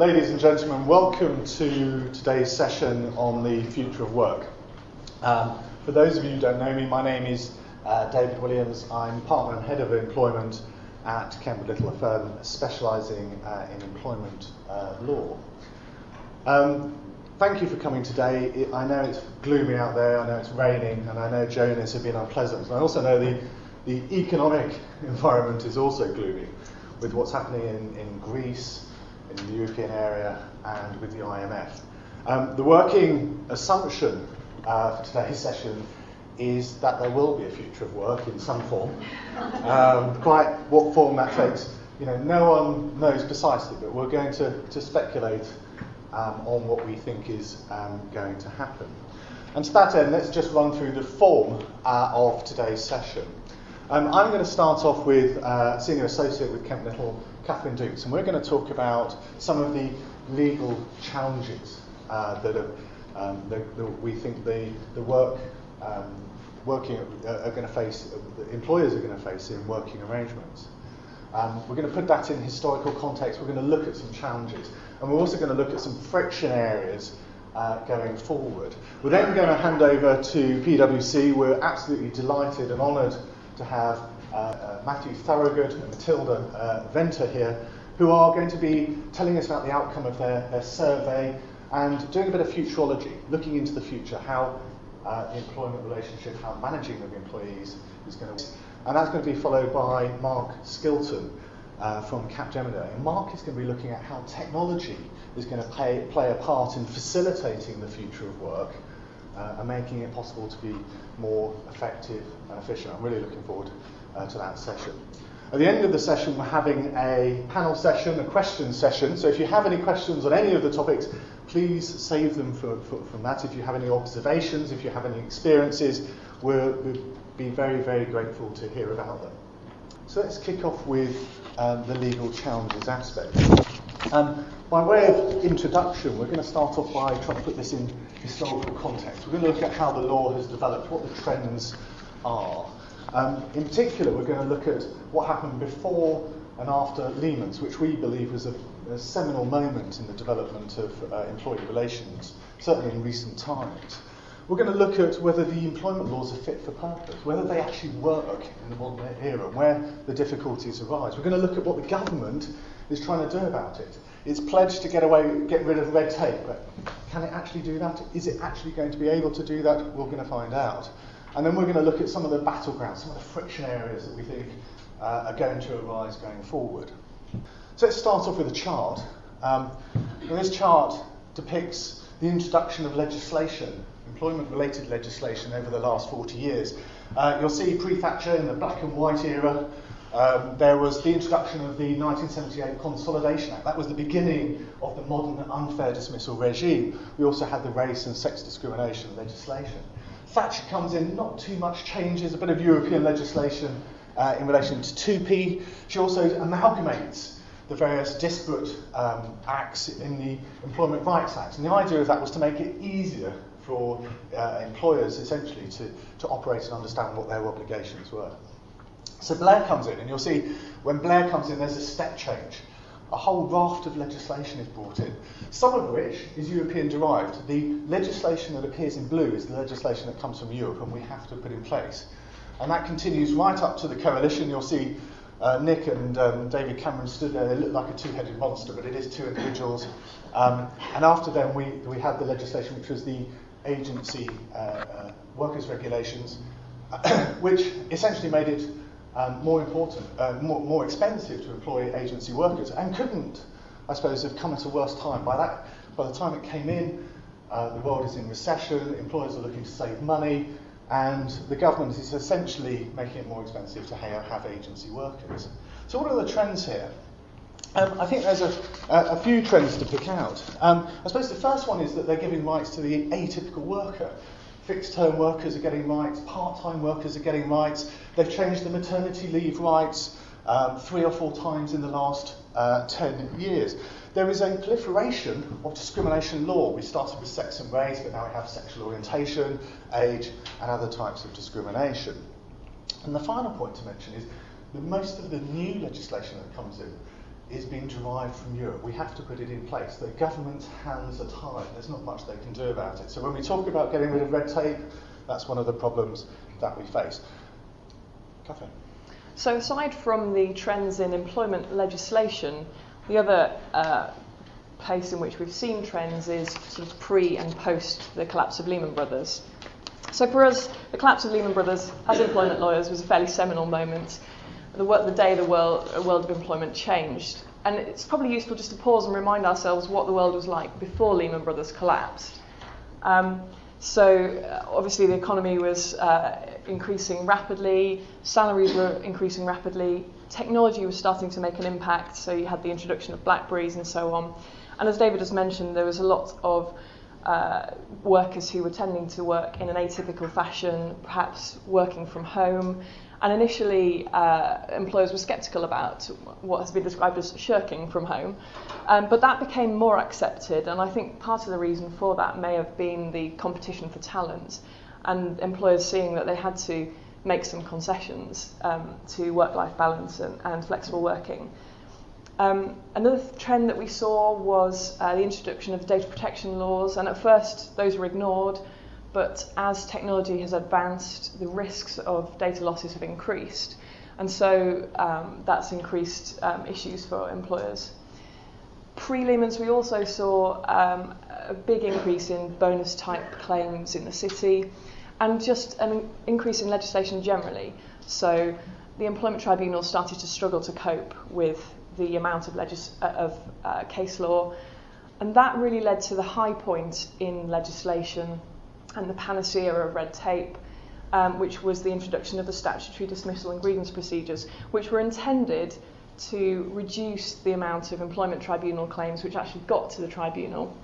ladies and gentlemen, welcome to today's session on the future of work. Um, for those of you who don't know me, my name is uh, David Williams. I'm partner and head of employment at Kemp Little, a firm specialising uh, in employment uh, law. Um, thank you for coming today. It, I know it's gloomy out there, I know it's raining, and I know Jonas have been unpleasant. And I also know the, the economic environment is also gloomy with what's happening in, in Greece, in the European area, and with the IMF. Um, the working assumption uh, for today's session is that there will be a future of work in some form. Um, quite what form that takes, you know, no one knows precisely, but we're going to, to speculate um, on what we think is um, going to happen. And to that end, let's just run through the form uh, of today's session. Um, I'm going to start off with uh, Senior Associate with Kemp Little, Kathryn Dooks, and we're going to talk about some of the legal challenges uh, that, um, that, that, we think the, the work um, working uh, are going to face, employers are going to face in working arrangements. Um, we're going to put that in historical context. We're going to look at some challenges, and we're also going to look at some friction areas uh, going forward. We're then going to hand over to PwC. We're absolutely delighted and honoured to have uh, Matthew Thorogood and Matilda uh, Venter here, who are going to be telling us about the outcome of their, their survey and doing a bit of futurology, looking into the future, how uh, the employment relationship, how managing of employees is going to. And that's going to be followed by Mark Skilton uh, from Capgemini. And Mark is going to be looking at how technology is going to play, play a part in facilitating the future of work uh, and making it possible to be more effective and efficient. I'm really looking forward uh, to that session. At the end of the session, we're having a panel session, a question session. So if you have any questions on any of the topics, please save them for, for, from that. If you have any observations, if you have any experiences, we'll, we'll be very, very grateful to hear about them. So let's kick off with um, the legal challenges aspect. Um, by way of introduction, we're going to start off by trying to put this in historical context. We're going to look at how the law has developed, what the trends are. Um, in particular, we're going to look at what happened before and after Lehman's, which we believe was a, a seminal moment in the development of uh, employee relations, certainly in recent times. We're going to look at whether the employment laws are fit for purpose, whether they actually work in the modern era, where the difficulties arise. We're going to look at what the government is trying to do about it. It's pledged to get away, get rid of red tape, but can it actually do that? Is it actually going to be able to do that? We're going to find out. And then we're going to look at some of the battlegrounds, some of the friction areas that we think uh, are going to arise going forward. So let's start off with a chart. Um, this chart depicts the introduction of legislation, employment related legislation over the last 40 years. Uh, you'll see pre Thatcher in the black and white era. Um, there was the introduction of the 1978 Consolidation Act. That was the beginning of the modern unfair dismissal regime. We also had the race and sex discrimination legislation. Thatcher comes in, not too much changes, a bit of European legislation uh, in relation to TUPE. She also amalgamates the various disparate um, acts in the Employment Rights Act. And the idea of that was to make it easier for uh, employers essentially to, to operate and understand what their obligations were. So Blair comes in, and you'll see when Blair comes in, there's a step change. A whole raft of legislation is brought in, some of which is European derived. The legislation that appears in blue is the legislation that comes from Europe and we have to put in place. And that continues right up to the coalition. You'll see uh, Nick and um, David Cameron stood there. They look like a two headed monster, but it is two individuals. Um, and after them, we, we had the legislation which was the agency uh, uh, workers' regulations, which essentially made it um, more important, uh, more, more expensive to employ agency workers, and couldn't, I suppose, have come at a worse time. By that, by the time it came in, uh, the world is in recession, employers are looking to save money, and the government is essentially making it more expensive to have agency workers. So, what are the trends here? Um, I think there's a, a, a, few trends to pick out. Um, I suppose the first one is that they're giving rights to the atypical worker. Fixed term workers are getting rights, part time workers are getting rights. They've changed the maternity leave rights um, three or four times in the last uh, 10 years. There is a proliferation of discrimination law. We started with sex and race, but now we have sexual orientation, age, and other types of discrimination. And the final point to mention is that most of the new legislation that comes in is being derived from Europe. We have to put it in place. The government's hands are tied. There's not much they can do about it. So when we talk about getting rid of red tape, that's one of the problems that we face. Kathryn. So aside from the trends in employment legislation, the other uh, place in which we've seen trends is sort of pre and post the collapse of Lehman Brothers. So for us, the collapse of Lehman Brothers as employment lawyers was a fairly seminal moment the, the day the world, world of employment changed. And it's probably useful just to pause and remind ourselves what the world was like before Lehman Brothers collapsed. Um, so uh, obviously the economy was uh, increasing rapidly, salaries were increasing rapidly, technology was starting to make an impact. So you had the introduction of Blackberries and so on. And as David has mentioned, there was a lot of uh, workers who were tending to work in an atypical fashion, perhaps working from home. And initially, uh, employers were sceptical about what has been described as shirking from home. Um, but that became more accepted, and I think part of the reason for that may have been the competition for talent and employers seeing that they had to make some concessions um, to work life balance and, and flexible working. Um, another th- trend that we saw was uh, the introduction of data protection laws, and at first those were ignored. But as technology has advanced, the risks of data losses have increased. And so um, that's increased um, issues for employers. Pre Lehman's, we also saw um, a big increase in bonus type claims in the city and just an increase in legislation generally. So the Employment Tribunal started to struggle to cope with the amount of, legis- uh, of uh, case law. And that really led to the high point in legislation and the panacea of red tape, um, which was the introduction of the statutory dismissal and grievance procedures, which were intended to reduce the amount of employment tribunal claims which actually got to the tribunal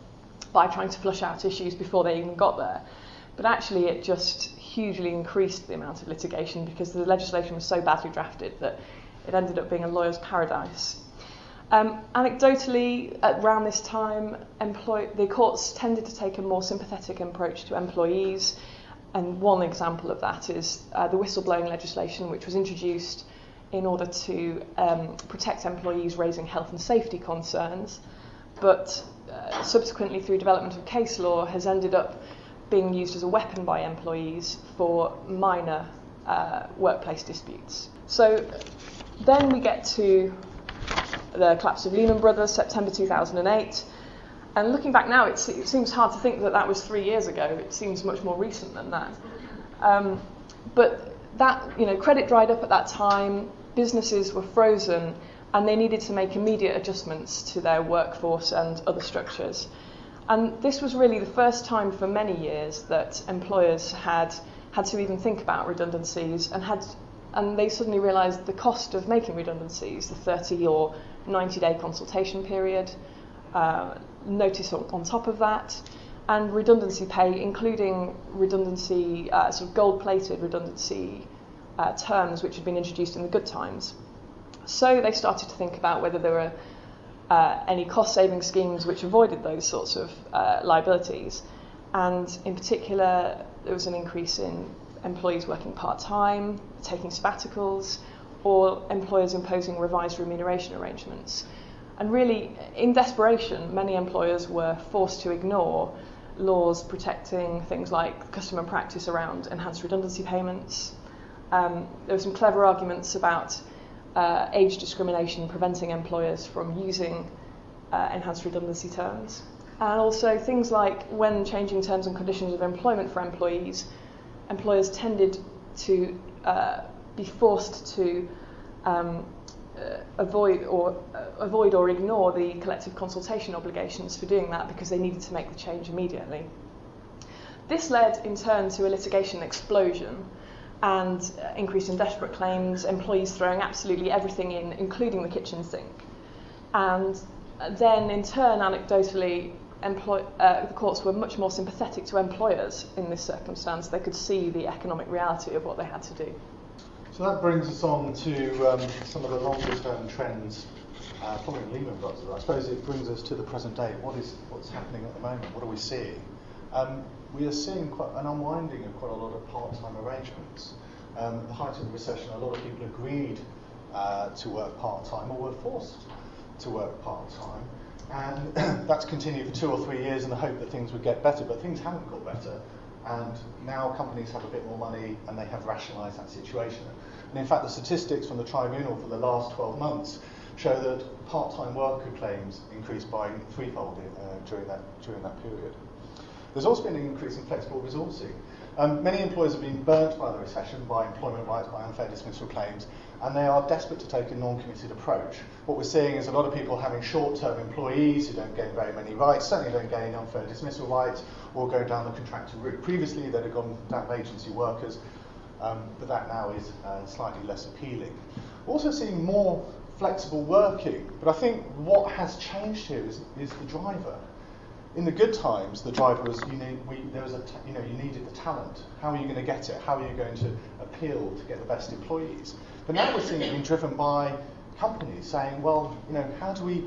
by trying to flush out issues before they even got there. But actually, it just hugely increased the amount of litigation because the legislation was so badly drafted that it ended up being a lawyer's paradise. Um, anecdotally, around this time, employ- the courts tended to take a more sympathetic approach to employees, and one example of that is uh, the whistleblowing legislation, which was introduced in order to um, protect employees raising health and safety concerns, but uh, subsequently, through development of case law, has ended up being used as a weapon by employees for minor uh, workplace disputes. So then we get to the collapse of Lehman Brothers, September 2008. And looking back now, it, it, seems hard to think that that was three years ago. It seems much more recent than that. Um, but that, you know, credit dried up at that time, businesses were frozen, and they needed to make immediate adjustments to their workforce and other structures. And this was really the first time for many years that employers had had to even think about redundancies and had and they suddenly realised the cost of making redundancies, the 30 or 90 day consultation period, uh, notice on, on, top of that, and redundancy pay, including redundancy, uh, sort of gold plated redundancy uh, terms which had been introduced in the good times. So they started to think about whether there were uh, any cost saving schemes which avoided those sorts of uh, liabilities. And in particular, there was an increase in employees working part time, taking sabbaticals, or employers imposing revised remuneration arrangements. And really, in desperation, many employers were forced to ignore laws protecting things like custom and practice around enhanced redundancy payments. Um, there were some clever arguments about uh, age discrimination preventing employers from using uh, enhanced redundancy terms. And also things like when changing terms and conditions of employment for employees, employers tended to uh, be forced to um, uh, avoid or uh, avoid or ignore the collective consultation obligations for doing that because they needed to make the change immediately. This led in turn to a litigation explosion and uh, increase in desperate claims, employees throwing absolutely everything in, including the kitchen sink. And then, in turn, anecdotally, employ- uh, the courts were much more sympathetic to employers in this circumstance. They could see the economic reality of what they had to do. So that brings us on to um, some of the longer term trends uh, following Lehman Brothers. I suppose it brings us to the present day. What is what's happening at the moment? What are we seeing? Um, we are seeing quite an unwinding of quite a lot of part-time arrangements. Um, at the height of the recession, a lot of people agreed uh, to work part-time or were forced to work part time. And that's continued for two or three years in the hope that things would get better, but things haven't got better. And now companies have a bit more money and they have rationalised that situation. And in fact, the statistics from the tribunal for the last 12 months show that part-time worker claims increased by threefold uh, during, that, during that period. There's also been an increase in flexible resourcing. Um, many employers have been burnt by the recession, by employment rights, by unfair dismissal claims, and they are desperate to take a non-committed approach. What we're seeing is a lot of people having short-term employees who don't gain very many rights, certainly don't gain unfair dismissal rights, or go down the contractor route. Previously, they'd have gone down agency workers, um, but that now is uh, slightly less appealing. Also seeing more flexible working, but I think what has changed here is, is the driver in the good times, the driver was you need we, there was you know you needed the talent. How are you going to get it? How are you going to appeal to get the best employees? But now we're seeing it being driven by companies saying, well, you know, how do we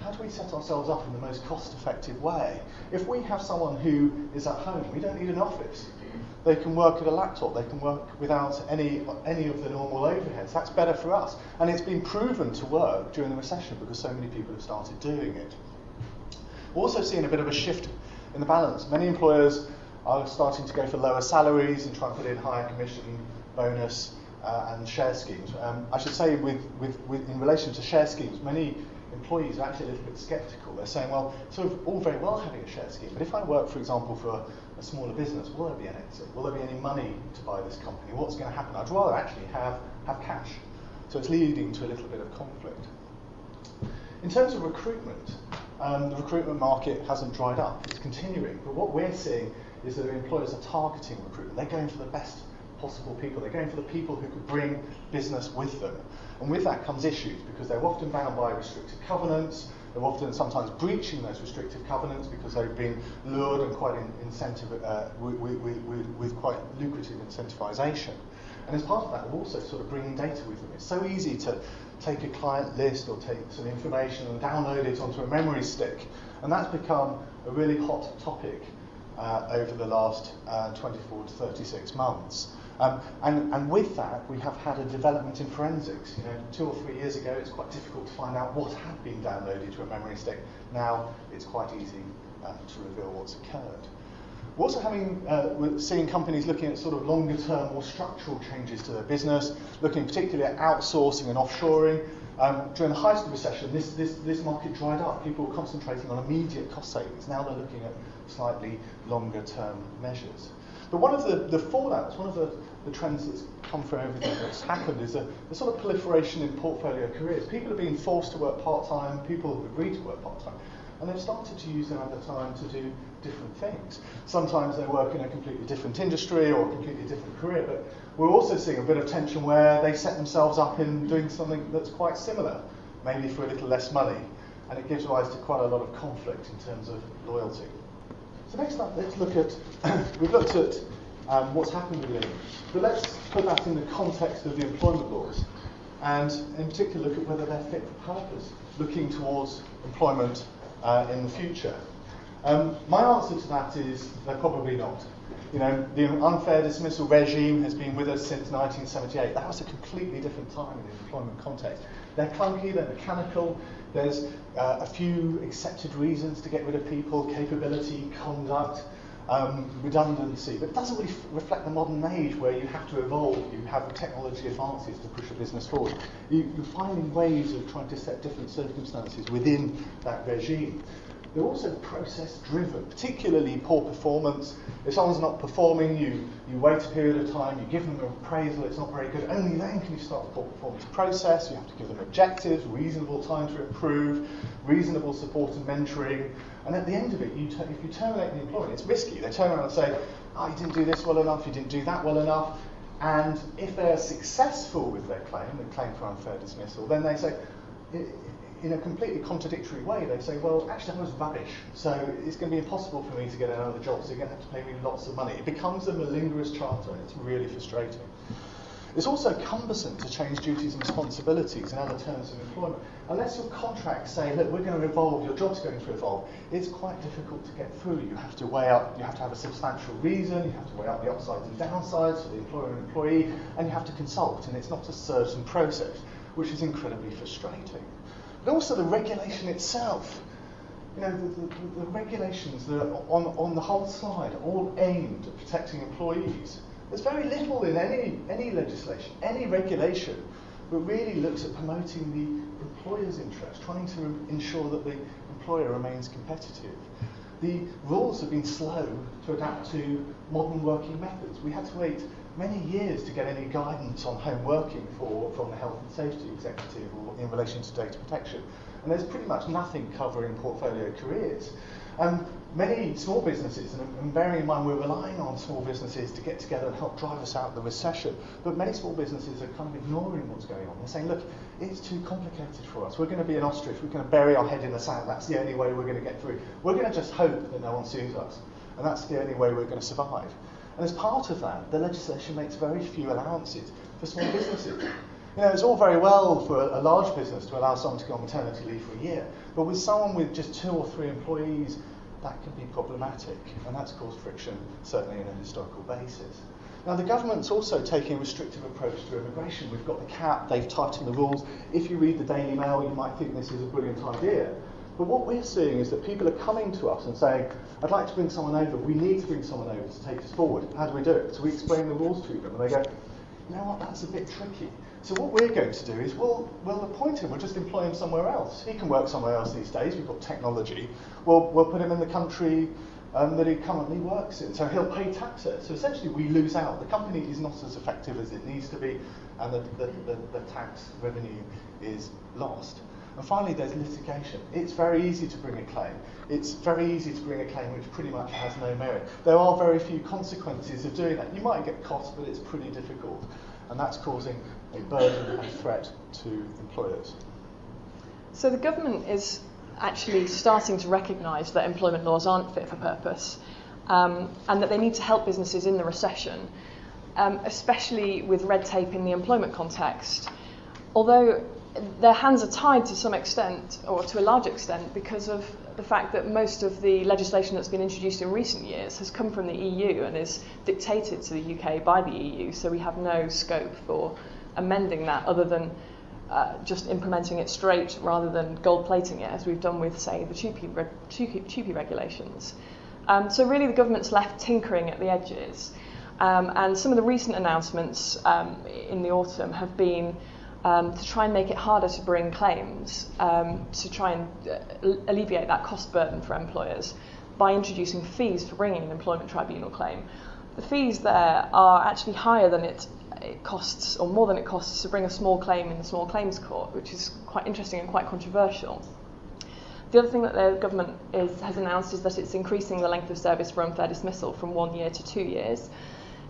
how do we set ourselves up in the most cost-effective way? If we have someone who is at home, we don't need an office. They can work at a laptop. They can work without any any of the normal overheads. That's better for us, and it's been proven to work during the recession because so many people have started doing it. We're also seeing a bit of a shift in the balance. Many employers are starting to go for lower salaries and try and put in higher commission, bonus, uh, and share schemes. Um, I should say, with, with, with, in relation to share schemes, many employees are actually a little bit sceptical. They're saying, well, sort of all very well having a share scheme, but if I work, for example, for a, smaller business, will there be an exit? Will there be any money to buy this company? What's going to happen? I'd rather actually have, have cash. So it's leading to a little bit of conflict. In terms of recruitment, um, the recruitment market hasn't dried up. It's continuing. But what we're seeing is that employers are targeting recruitment. They're going for the best possible people. They're going for the people who could bring business with them. And with that comes issues because they're often bound by restrictive covenants. They're often sometimes breaching those restrictive covenants because they've been lured and quite in, incentive, uh, with, with, with, with quite lucrative incentivization. And as part of that, they're also sort of bringing data with them. It's so easy to take a client list or take some information and download it onto a memory stick. And that's become a really hot topic uh, over the last uh, 24 to 36 months. Um, and, and with that, we have had a development in forensics. You know, two or three years ago, it's quite difficult to find out what had been downloaded to a memory stick. Now, it's quite easy uh, to reveal what's occurred. We're also having, uh, seeing companies looking at sort of longer term, more structural changes to their business, looking particularly at outsourcing and offshoring. Um, during the height of the recession, this, this, this market dried up. People were concentrating on immediate cost savings. Now they're looking at slightly longer term measures. But one of the, the fallouts, one of the, the trends that's come from everything that's happened is a, a sort of proliferation in portfolio careers. People are being forced to work part time, people have agreed to work part time and they've started to use their other time to do different things. Sometimes they work in a completely different industry or a completely different career, but we're also seeing a bit of tension where they set themselves up in doing something that's quite similar, maybe for a little less money, and it gives rise to quite a lot of conflict in terms of loyalty. So next up, let's look at, we've looked at um, what's happened with Lehman's, but let's put that in the context of the employment laws, and in particular look at whether they're fit for purpose, looking towards employment uh, in the future? Um, my answer to that is they're probably not. You know, the unfair dismissal regime has been with us since 1978. That was a completely different time in the employment context. They're clunky, they're mechanical, there's uh, a few accepted reasons to get rid of people, capability, conduct, um, redundancy, but it doesn't really reflect the modern age where you have to evolve, you have technology advances to push a business forward. You, you're finding ways of trying to set different circumstances within that regime. They're also process driven, particularly poor performance. If someone's not performing, you, you wait a period of time, you give them an appraisal, it's not very good. Only then can you start the poor performance process. You have to give them objectives, reasonable time to improve, reasonable support and mentoring. And at the end of it, you if you terminate the employee, it's risky. They turn around and say, oh, you didn't do this well enough, you didn't do that well enough. And if they're successful with their claim, the claim for unfair dismissal, then they say, in a completely contradictory way, they say, well, actually, I was rubbish, so it's going to be impossible for me to get another job, so you're going to have to pay me lots of money. It becomes a malingerous charter, and it's really frustrating. It's also cumbersome to change duties and responsibilities in other terms of employment. Unless your contracts say, look, we're going to evolve, your job's going to evolve, it's quite difficult to get through. You have to weigh up, you have to have a substantial reason, you have to weigh up the upsides and downsides for the employer and employee, and you have to consult, and it's not a certain process, which is incredibly frustrating. But also the regulation itself. You know, the, the, the regulations that are on, on the whole slide are all aimed at protecting employees. There's very little in any, any legislation, any regulation, that really looks at promoting the employer's interest, trying to ensure that the employer remains competitive. The rules have been slow to adapt to modern working methods. We had to wait many years to get any guidance on home working for, from the Health and Safety Executive or in relation to data protection. And there's pretty much nothing covering portfolio careers. Um, many small businesses, and, and bearing in mind we're relying on small businesses to get together and help drive us out of the recession, but many small businesses are kind of ignoring what's going on. They're saying, look, it's too complicated for us. We're going to be an ostrich. We're going to bury our head in the sand. That's the only way we're going to get through. We're going to just hope that no one sues us. And that's the only way we're going to survive. And as part of that, the legislation makes very few allowances for small businesses. You know, it's all very well for a, large business to allow someone to go on maternity leave for a year, but with someone with just two or three employees, that can be problematic, and that's caused friction, certainly on a historical basis. Now, the government's also taking a restrictive approach to immigration. We've got the cap, they've tightened the rules. If you read the Daily Mail, you might think this is a brilliant idea. But what we're seeing is that people are coming to us and saying, I'd like to bring someone over. We need to bring someone over to take us forward. How do we do it? So we explain the rules to them, and they go, you know what, that's a bit tricky. So what we're going to do is we'll, we'll appoint him, we'll just employ him somewhere else. He can work somewhere else these days, we've got technology. We'll, we'll put him in the country um, that he currently works in. So he'll pay tax there. So essentially we lose out. The company is not as effective as it needs to be, and the, the, the, the tax revenue is lost. And finally, there's litigation. It's very easy to bring a claim. It's very easy to bring a claim which pretty much has no merit. There are very few consequences of doing that. You might get costs, but it's pretty difficult. And that's causing a burden and threat to employers. So the government is actually starting to recognise that employment laws aren't fit for purpose um, and that they need to help businesses in the recession, um, especially with red tape in the employment context. Although their hands are tied to some extent, or to a large extent, because of the fact that most of the legislation that's been introduced in recent years has come from the EU and is dictated to the UK by the EU, so we have no scope for amending that other than uh, just implementing it straight rather than gold plating it, as we've done with, say, the TUPE, regulations. Um, so, really, the government's left tinkering at the edges. Um, and some of the recent announcements um, in the autumn have been um, to try and make it harder to bring claims, um, to try and uh, alleviate that cost burden for employers by introducing fees for bringing an employment tribunal claim. The fees there are actually higher than it, it costs, or more than it costs, to bring a small claim in the small claims court, which is quite interesting and quite controversial. The other thing that the government is, has announced is that it's increasing the length of service for unfair dismissal from one year to two years.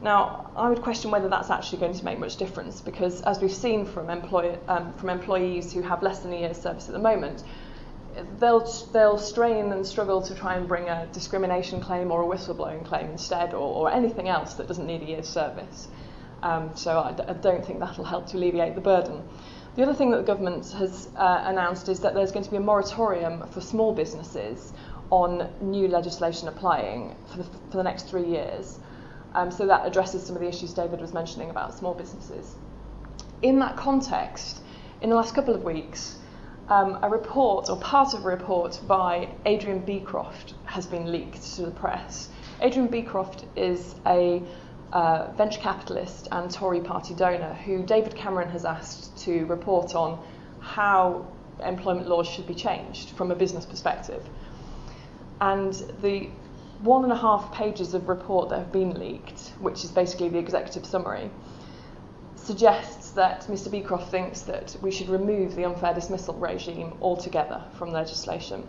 Now, I would question whether that's actually going to make much difference because, as we've seen from, employ, um, from employees who have less than a year's service at the moment, they'll, they'll strain and struggle to try and bring a discrimination claim or a whistleblowing claim instead, or, or anything else that doesn't need a year's service. Um, so I d- I don't think that'll help to alleviate the burden. The other thing that the government has uh, announced is that there's going to be a moratorium for small businesses on new legislation applying for the, for the next three years. Um, so that addresses some of the issues David was mentioning about small businesses. In that context, in the last couple of weeks, um, a report or part of a report by Adrian Beecroft has been leaked to the press. Adrian Beecroft is a uh, venture capitalist and Tory party donor who David Cameron has asked to report on how employment laws should be changed from a business perspective. And the one and a half pages of report that have been leaked, which is basically the executive summary, suggests that Mr. Beecroft thinks that we should remove the unfair dismissal regime altogether from legislation.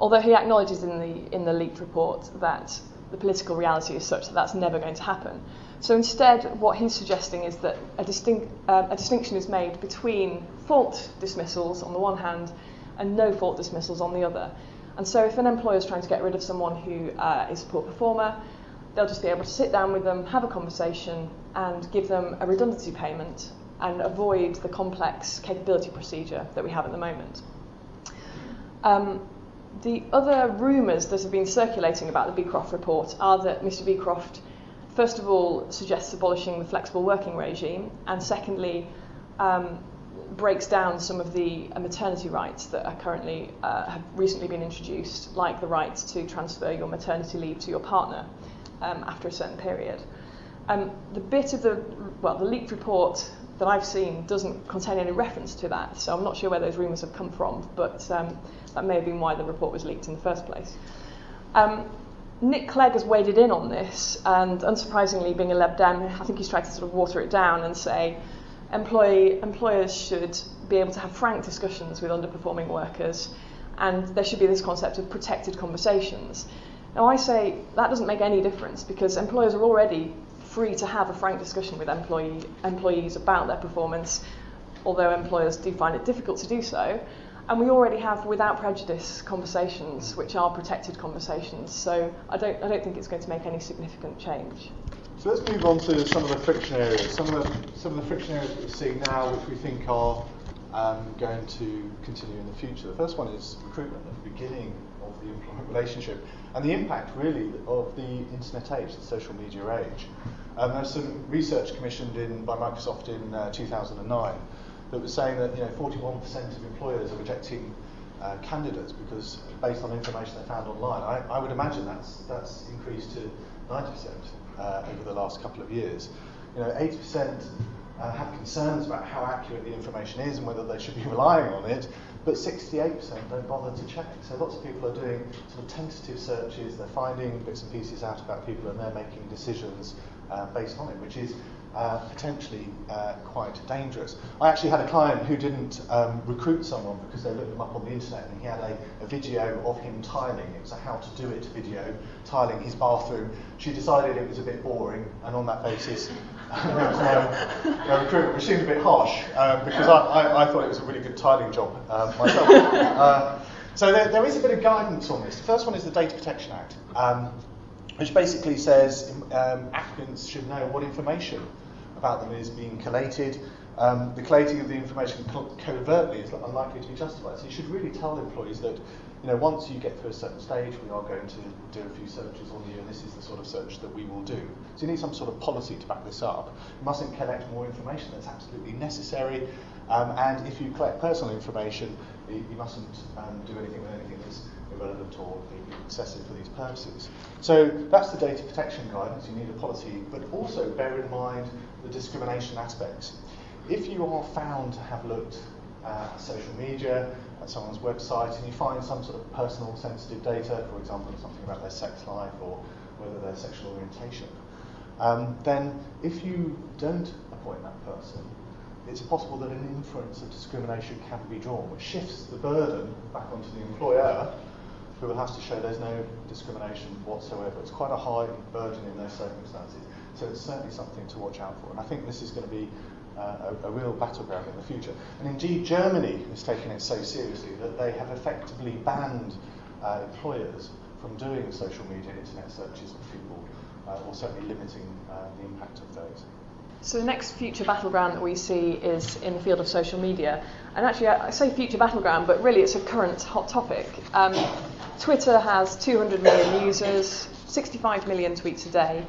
Although he acknowledges in the, in the leaked report that the political reality is such that that's never going to happen. So instead, what he's suggesting is that a, distinct, uh, a distinction is made between fault dismissals on the one hand and no fault dismissals on the other. And so if an employer is trying to get rid of someone who uh, is a poor performer, they'll just be able to sit down with them, have a conversation, and give them a redundancy payment and avoid the complex capability procedure that we have at the moment. Um, the other rumours that have been circulating about the Beecroft report are that Mr. Beecroft, first of all, suggests abolishing the flexible working regime, and secondly, um, breaks down some of the uh, maternity rights that are currently uh, have recently been introduced, like the right to transfer your maternity leave to your partner um, after a certain period. Um, the bit of the well, the leaked report that I've seen doesn't contain any reference to that, so I'm not sure where those rumours have come from, but um, that may have been why the report was leaked in the first place. Um, Nick Clegg has waded in on this, and unsurprisingly, being a Lib Dem, I think he's tried to sort of water it down and say employee, employers should be able to have frank discussions with underperforming workers, and there should be this concept of protected conversations. Now, I say that doesn't make any difference because employers are already free to have a frank discussion with employee, employees about their performance, although employers do find it difficult to do so. And we already have, without prejudice, conversations which are protected conversations. So I don't, I don't think it's going to make any significant change. So let's move on to some of the friction areas. Some of the, some of the friction areas that we're seeing now, which we think are um, going to continue in the future. The first one is recruitment at the beginning of the employment relationship and the impact really of the internet age, the social media age. Um, there's some research commissioned in, by Microsoft in uh, 2009 that was saying that you know 41% of employers are rejecting uh, candidates because based on information they found online. I, I would imagine that's that's increased to 90% uh, over the last couple of years. You know, 80% uh, have concerns about how accurate the information is and whether they should be relying on it, but 68% don't bother to check. So lots of people are doing sort of tentative searches, they're finding bits and pieces out about people and they're making decisions uh, based on it, which is uh, potentially uh, quite dangerous. I actually had a client who didn't um, recruit someone because they looked them up on the internet and he had a, a, video of him tiling. It was a how to do it video, tiling his bathroom. She decided it was a bit boring and on that basis no, no recruitment, which seemed a bit harsh um, because I, I, I, thought it was a really good tiling job um, myself. uh, so there, there is a bit of guidance on this. The first one is the Data Protection Act. Um, which basically says um, applicants should know what information about them is being collated. Um, the collating of the information co- covertly is unlikely to be justified. So you should really tell employees that, you know, once you get through a certain stage, we are going to do a few searches on you, and this is the sort of search that we will do. So you need some sort of policy to back this up. You mustn't collect more information that's absolutely necessary, um, and if you collect personal information, you, you mustn't um, do anything with anything that's irrelevant or excessive for these purposes. So that's the data protection guidance. You need a policy, but also bear in mind the discrimination aspects. If you are found to have looked at social media, at someone's website, and you find some sort of personal sensitive data, for example, something about their sex life or whether their sexual orientation, um, then if you don't appoint that person, it's possible that an inference of discrimination can be drawn, which shifts the burden back onto the employer who will have to show there's no discrimination whatsoever. It's quite a high burden in those circumstances. So it's certainly something to watch out for. And I think this is going to be uh, a, a, real battleground in the future. And indeed, Germany has taken it so seriously that they have effectively banned uh, employers from doing social media internet searches of people, uh, or certainly limiting uh, the impact of those. So the next future battleground that we see is in the field of social media. And actually, I say future battleground, but really it's a current hot topic. Um, Twitter has 200 million users, 65 million tweets a day,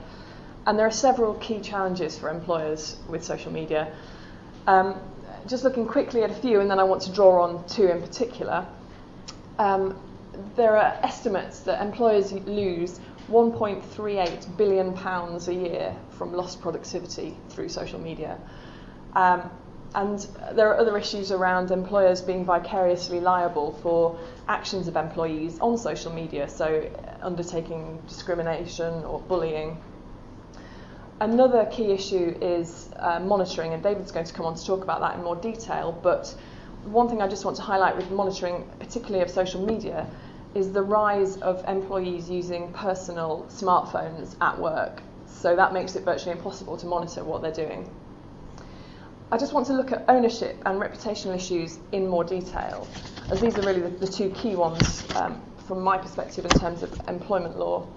and there are several key challenges for employers with social media. Um, just looking quickly at a few, and then I want to draw on two in particular. Um, there are estimates that employers lose 1.38 billion pounds a year from lost productivity through social media. Um, and there are other issues around employers being vicariously liable for actions of employees on social media, so undertaking discrimination or bullying. Another key issue is uh, monitoring, and David's going to come on to talk about that in more detail. But one thing I just want to highlight with monitoring, particularly of social media, is the rise of employees using personal smartphones at work. So that makes it virtually impossible to monitor what they're doing. I just want to look at ownership and reputational issues in more detail, as these are really the, the two key ones um, from my perspective in terms of employment law.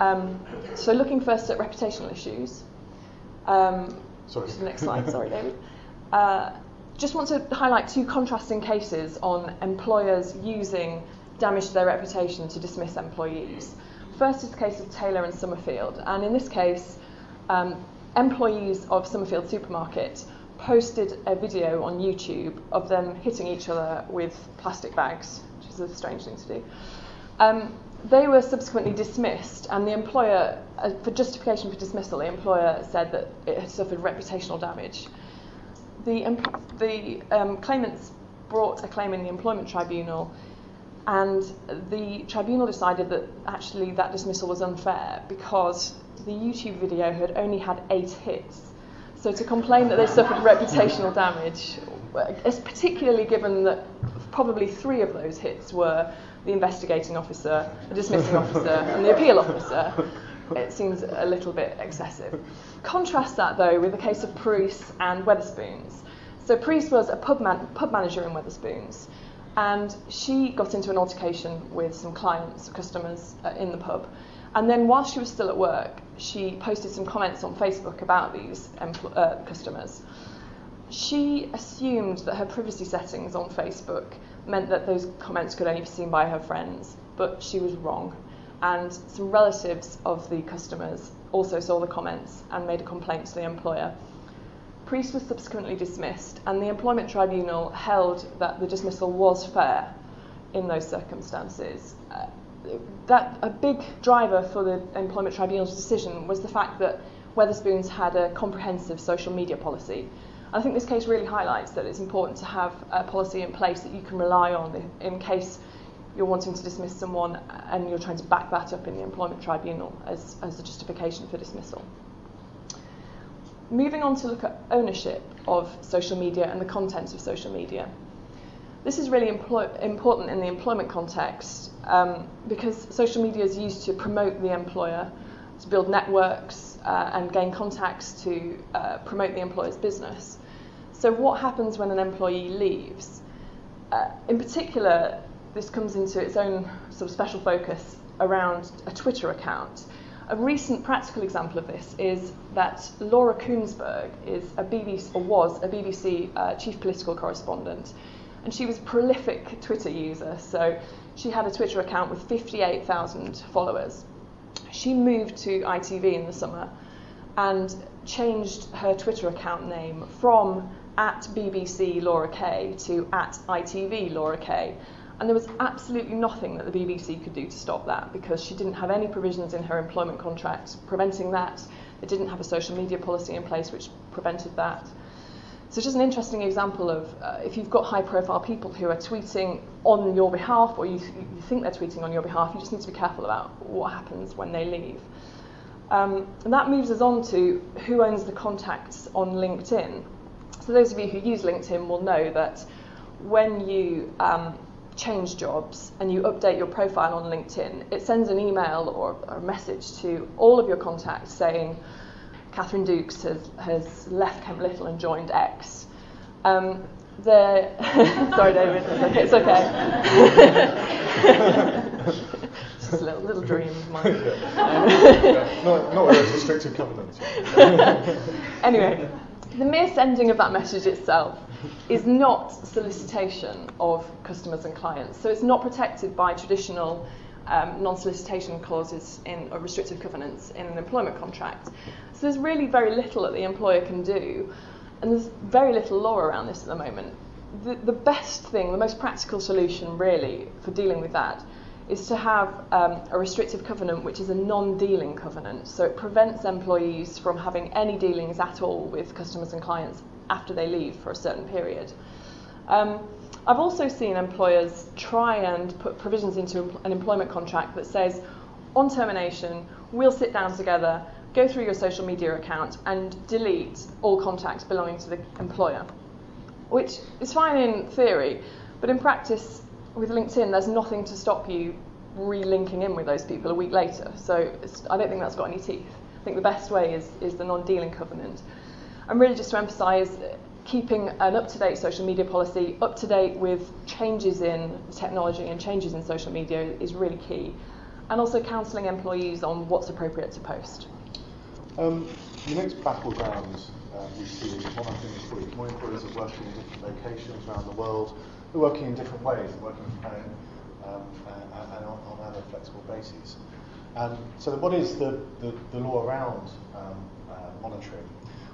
Um, so, looking first at reputational issues. Um, sorry. The next slide, sorry, David. Uh, just want to highlight two contrasting cases on employers using damage to their reputation to dismiss employees. First is the case of Taylor and Somerfield, and in this case, um, employees of Somerfield Supermarket posted a video on YouTube of them hitting each other with plastic bags, which is a strange thing to do. Um, they were subsequently dismissed, and the employer, uh, for justification for dismissal, the employer said that it had suffered reputational damage. The, um, the um, claimants brought a claim in the employment tribunal, and the tribunal decided that actually that dismissal was unfair because the YouTube video had only had eight hits. So to complain that they suffered reputational damage, particularly given that probably three of those hits were the investigating officer, the dismissing officer, and the appeal officer, it seems a little bit excessive. Contrast that, though, with the case of Preece and Wetherspoons. So Preece was a pub, man- pub manager in Wetherspoons, and she got into an altercation with some clients, customers uh, in the pub. And then, while she was still at work, she posted some comments on Facebook about these empl- uh, customers. She assumed that her privacy settings on Facebook meant that those comments could only be seen by her friends, but she was wrong. And some relatives of the customers also saw the comments and made a complaint to the employer. Preece was subsequently dismissed, and the Employment Tribunal held that the dismissal was fair in those circumstances. Uh, that a big driver for the Employment Tribunal's decision was the fact that Wetherspoons had a comprehensive social media policy I think this case really highlights that it's important to have a policy in place that you can rely on in case you're wanting to dismiss someone and you're trying to back that up in the employment tribunal as, as a justification for dismissal. Moving on to look at ownership of social media and the contents of social media. This is really important in the employment context um, because social media is used to promote the employer, to build networks, uh, and gain contacts to uh, promote the employer's business. So, what happens when an employee leaves? Uh, in particular, this comes into its own sort of special focus around a Twitter account. A recent practical example of this is that Laura Kuenssberg is a BBC, or was a BBC uh, chief political correspondent, and she was a prolific Twitter user. So she had a Twitter account with 58,000 followers. She moved to ITV in the summer and changed her Twitter account name from at BBC Laura Kay to at ITV Laura Kay. And there was absolutely nothing that the BBC could do to stop that because she didn't have any provisions in her employment contract preventing that. They didn't have a social media policy in place which prevented that. So, just an interesting example of uh, if you've got high profile people who are tweeting on your behalf or you, th- you think they're tweeting on your behalf, you just need to be careful about what happens when they leave. Um, and that moves us on to who owns the contacts on LinkedIn. So those of you who use LinkedIn will know that when you um, change jobs and you update your profile on LinkedIn, it sends an email or a message to all of your contacts saying, Kathryn Dooks has, has left Kemp Little and joined X. Um, the sorry, David, it's okay. Just a little, little dream of mine. not, not with those restrictive covenants. anyway, the mere sending of that message itself is not solicitation of customers and clients. So it's not protected by traditional um, non-solicitation clauses in or restrictive covenants in an employment contract. So there's really very little that the employer can do, and there's very little law around this at the moment. The, the best thing, the most practical solution really for dealing with that is to have um, a restrictive covenant which is a non-dealing covenant. So it prevents employees from having any dealings at all with customers and clients after they leave for a certain period. Um, I've also seen employers try and put provisions into an employment contract that says, on termination, we'll sit down together, go through your social media account, and delete all contacts belonging to the employer, which is fine in theory, but in practice, with LinkedIn, there's nothing to stop you re-linking in with those people a week later. So I don't think that's got any teeth. I think the best way is, is the non dealing covenant. And really, just to emphasise, keeping an up to date social media policy up to date with changes in technology and changes in social media is really key. And also counselling employees on what's appropriate to post. Um, the next battleground uh, we see is one I think is probably more employers are working in different locations around the world working in different ways, working from home um, and, and on, on other flexible bases. Um, so what is the, the, the law around um, uh, monitoring?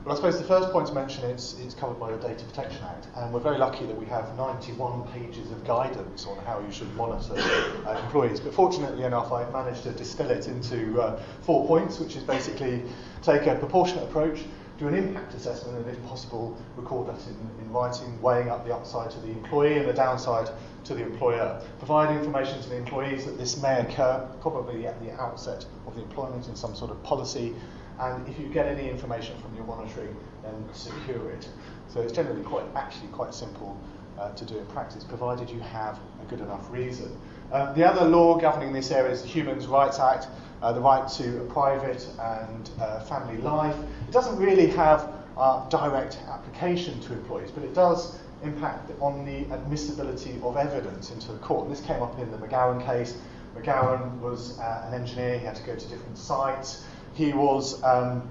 Well, I suppose the first point to mention is it's covered by the Data Protection Act, and we're very lucky that we have 91 pages of guidance on how you should monitor uh, employees. But fortunately enough, I've managed to distill it into uh, four points, which is basically take a proportionate approach, do an impact assessment, and if possible, record that in, in writing, weighing up the upside to the employee and the downside to the employer. Provide information to the employees that this may occur, probably at the outset of the employment in some sort of policy and if you get any information from your monitoring, then secure it. So it's generally quite, actually quite simple uh, to do in practice, provided you have a good enough reason. Uh, the other law governing this area is the Human Rights Act, uh, the right to a private and uh, family life. It doesn't really have direct application to employees, but it does impact on the admissibility of evidence into the court. And this came up in the McGowan case. McGowan was uh, an engineer, he had to go to different sites he was um,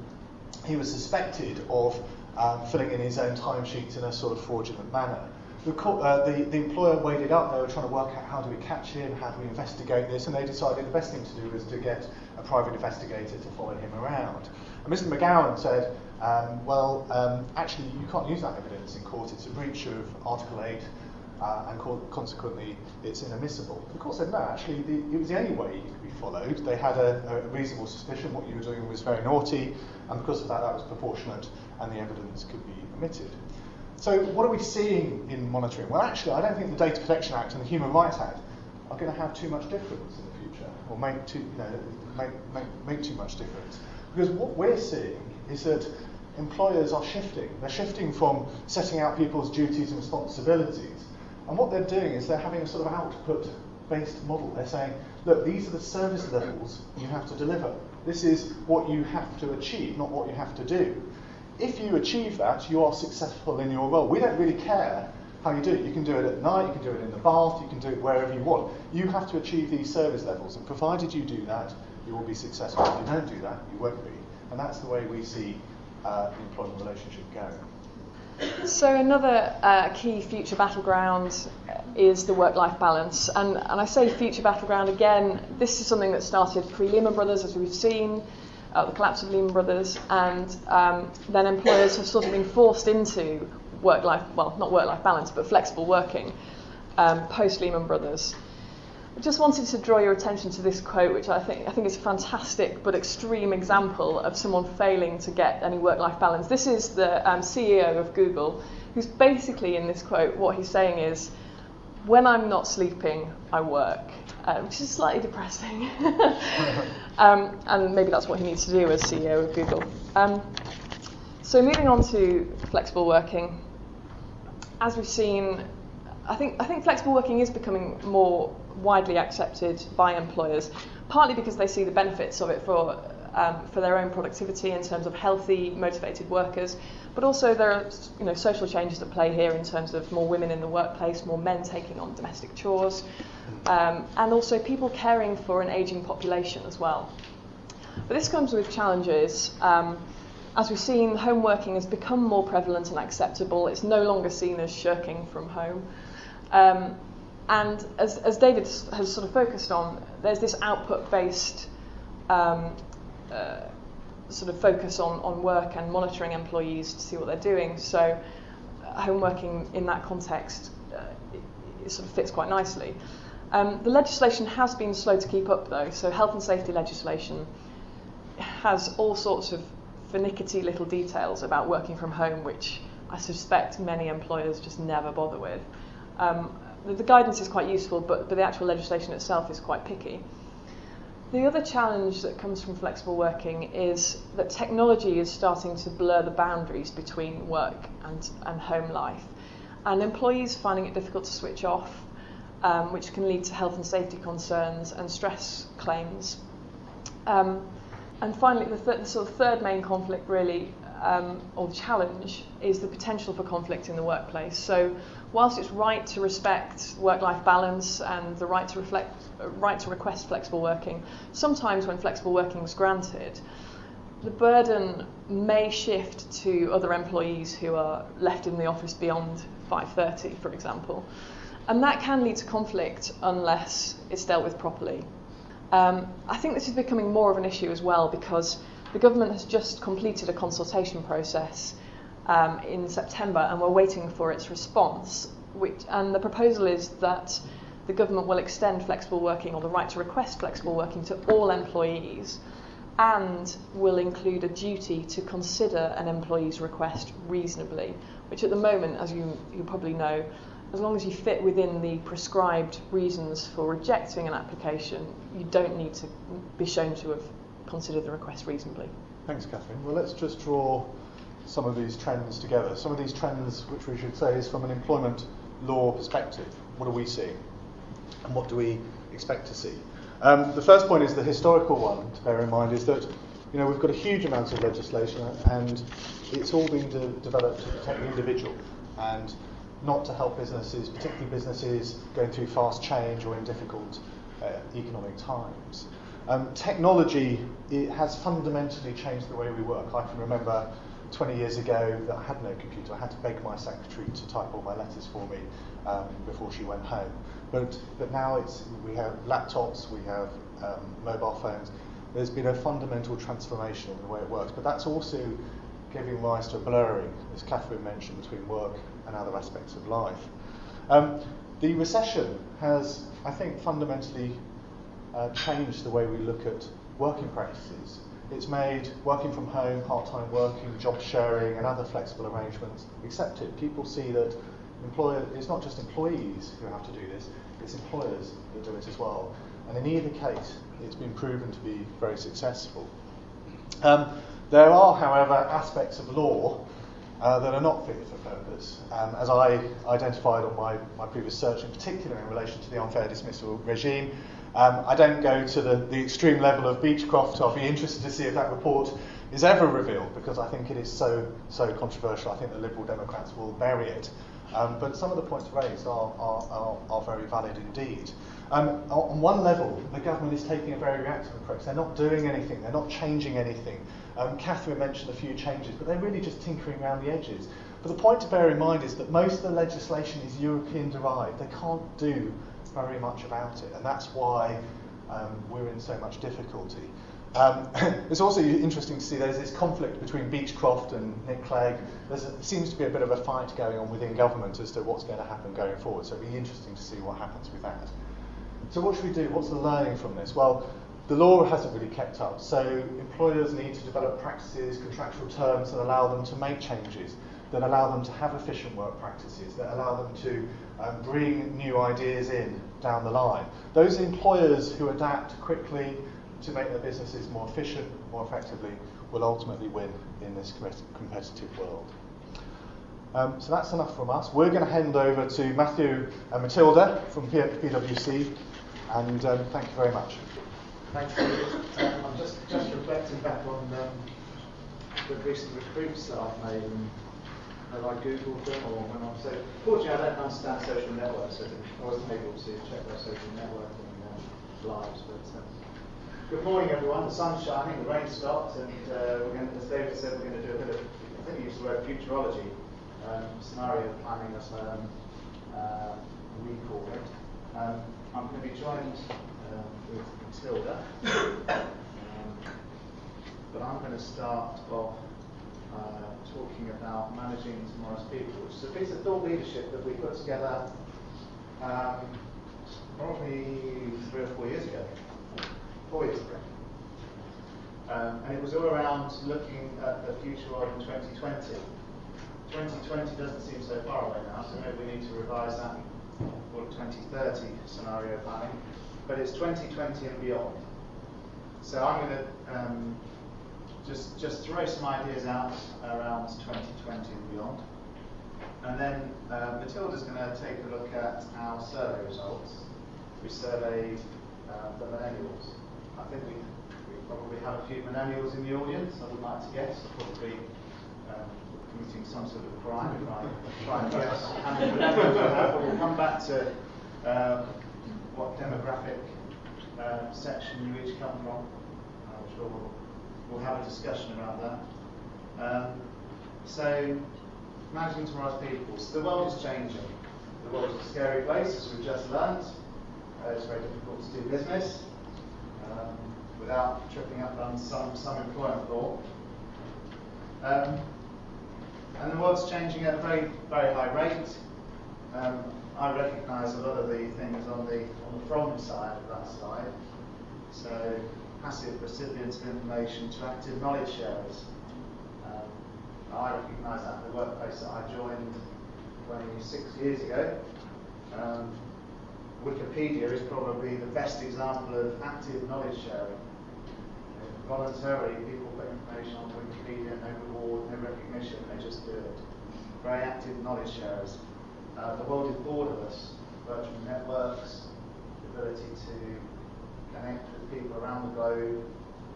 he was suspected of um, filling in his own timesheets in a sort of fraudulent manner. The, uh, the, the, employer weighed it up. They were trying to work out how do we catch him, how do we investigate this, and they decided the best thing to do was to get a private investigator to follow him around. And Mr. McGowan said, um, well, um, actually, you can't use that evidence in court. It's a breach of Article 8 uh, and co- consequently it's inadmissible. The court said no, actually the, it was the only way you could be followed. They had a, a, reasonable suspicion what you were doing was very naughty, and because of that, that was proportionate, and the evidence could be omitted. So what are we seeing in monitoring? Well, actually, I don't think the Data Protection Act and the Human Rights Act are going to have too much difference in the future, or make too, you know, make, make, make too much difference. Because what we're seeing is that employers are shifting. They're shifting from setting out people's duties and responsibilities and what they're doing is they're having a sort of output based model. They're saying, look, these are the service levels you have to deliver. This is what you have to achieve, not what you have to do. If you achieve that, you are successful in your role. We don't really care how you do it. You can do it at night, you can do it in the bath, you can do it wherever you want. You have to achieve these service levels, and provided you do that, you will be successful. If you don't do that, you won't be. And that's the way we see uh, the employment relationship going. So another uh, key future battleground is the work-life balance, and, and I say future battleground again. This is something that started pre-Lehman Brothers, as we've seen, uh, the collapse of Lehman Brothers, and um, then employers have sort of been forced into work-life, well, not work-life balance, but flexible working um, post-Lehman Brothers. I just wanted to draw your attention to this quote, which I think I think is a fantastic but extreme example of someone failing to get any work-life balance. This is the um, CEO of Google, who's basically in this quote. What he's saying is, "When I'm not sleeping, I work," uh, which is slightly depressing. um, and maybe that's what he needs to do as CEO of Google. Um, so moving on to flexible working, as we've seen, I think I think flexible working is becoming more widely accepted by employers, partly because they see the benefits of it for um, for their own productivity in terms of healthy, motivated workers, but also there are you know social changes at play here in terms of more women in the workplace, more men taking on domestic chores, um, and also people caring for an ageing population as well. But this comes with challenges. Um, as we've seen, home working has become more prevalent and acceptable. It's no longer seen as shirking from home. Um, and as, as David has sort of focused on, there's this output based um, uh, sort of focus on, on work and monitoring employees to see what they're doing. So, uh, home working in that context uh, it, it, sort of fits quite nicely. Um, the legislation has been slow to keep up, though. So, health and safety legislation has all sorts of finicky little details about working from home, which I suspect many employers just never bother with. Um, the, the guidance is quite useful, but, but the actual legislation itself is quite picky. The other challenge that comes from flexible working is that technology is starting to blur the boundaries between work and, and home life, and employees finding it difficult to switch off, um, which can lead to health and safety concerns and stress claims. Um, and finally, the, th- the, sort of third main conflict, really, um, or challenge, is the potential for conflict in the workplace. So, whilst it's right to respect work-life balance and the right to reflect, right to request flexible working, sometimes when flexible working is granted, the burden may shift to other employees who are left in the office beyond 5:30, for example, and that can lead to conflict unless it's dealt with properly. Um, I think this is becoming more of an issue as well because The government has just completed a consultation process um, in September and we're waiting for its response. Which, and the proposal is that the government will extend flexible working or the right to request flexible working to all employees and will include a duty to consider an employee's request reasonably, which at the moment, as you, you probably know, as long as you fit within the prescribed reasons for rejecting an application, you don't need to be shown to have considered the request reasonably. Thanks, Kathryn. Well, let's just draw some of these trends together. Some of these trends, which we should say is from an employment law perspective. What are we seeing? And what do we expect to see? Um, the first point is the historical one to bear in mind is that you know we've got a huge amount of legislation and it's all been de- developed to protect the individual and not to help businesses, particularly businesses going through fast change or in difficult uh, economic times. Um, technology it has fundamentally changed the way we work. I can remember 20 years ago that I had no computer. I had to beg my secretary to type all my letters for me um, before she went home. But, but now it's, we have laptops, we have um, mobile phones. There's been a fundamental transformation in the way it works. But that's also giving rise to a blurring, as Kathryn mentioned, between work and other aspects of life. Um, the recession has, I think, fundamentally uh, changed the way we look at working practices. It's made working from home, part-time working, job sharing, and other flexible arrangements accepted. People see that employer, it's not just employees who have to do this, it's employers that do it as well. And in either case, it's been proven to be very successful. Um, there are, however, aspects of law uh, that are not fit for purpose. Um, as I identified on my, my previous search, in particular in relation to the unfair dismissal regime, um, I don't go to the, the extreme level of Beecroft. I'll be interested to see if that report is ever revealed because I think it is so so controversial. I think the Liberal Democrats will bury it. Um, but some of the points raised are, are, are, are very valid indeed. Um, on one level, the government is taking a very reactive approach. They're not doing anything, they're not changing anything. Um, Kathryn mentioned a few changes, but they're really just tinkering around the edges. But the point to bear in mind is that most of the legislation is European derived. They can't do very much about it, and that's why um, we're in so much difficulty. Um, it's also interesting to see there's this conflict between Beecroft and Nick Clegg. there seems to be a bit of a fight going on within government as to what's going to happen going forward, so it'll be interesting to see what happens with that. So, what should we do? What's the learning from this? Well, the law hasn't really kept up, so employers need to develop practices, contractual terms that allow them to make changes, that allow them to have efficient work practices, that allow them to um, bring new ideas in down the line. Those employers who adapt quickly to make their businesses more efficient, more effectively, will ultimately win in this competitive world. Um, so that's enough from us. We're going to hand over to Matthew and Matilda from PwC, and um, thank you very much. Thanks, David. Um, I'm just, just reflecting back on um, the recent recruits that I've made and have I Googled them or when I'm so. Fortunately, I don't understand social networks, so I wasn't able to check their social networking um, lives. But uh, good morning, everyone. The sun's shining, the rain stopped, and uh, we're going as David said, we're going to do a bit of, I think he used the word futurology, um, scenario planning, as um, uh, we call it. Um, I'm going to be joined uh, with Matilda, um, but I'm going to start off uh, talking about managing tomorrow's people, which is a piece of thought leadership that we put together um, probably three or four years ago, years ago. Um, and it was all around looking at the future of 2020. 2020 doesn't seem so far away now, so maybe we need to revise that for 2030 scenario planning. But it's 2020 and beyond. So I'm going to um, just, just throw some ideas out around 2020 and beyond. And then uh, Matilda's going to take a look at our survey results. We surveyed uh, the millennials. I think we, we probably have a few millennials in the audience, I would like to guess, probably um, committing some sort of crime if I try and guess we have. But we'll come back to uh, what demographic uh, section you each come from. I'm sure we'll we'll have a discussion about that. Um, so, managing tomorrow's people. The world is changing. The world is a scary place, as we've just learnt. Uh, it's very difficult to do business um, without tripping up on some, some employment law. Um, and the world's changing at a very, very high rate. Um, I recognise a lot of the things on the on the from side of that slide. So passive recipients of information to active knowledge sharers. Um, I recognise that in the workplace that I joined 26 years ago. Um, Wikipedia is probably the best example of active knowledge sharing. voluntarily, people put information on Wikipedia, no reward, no recognition, they just do it. Very active knowledge sharers. Uh, the world is borderless. Virtual networks, the ability to connect with people around the globe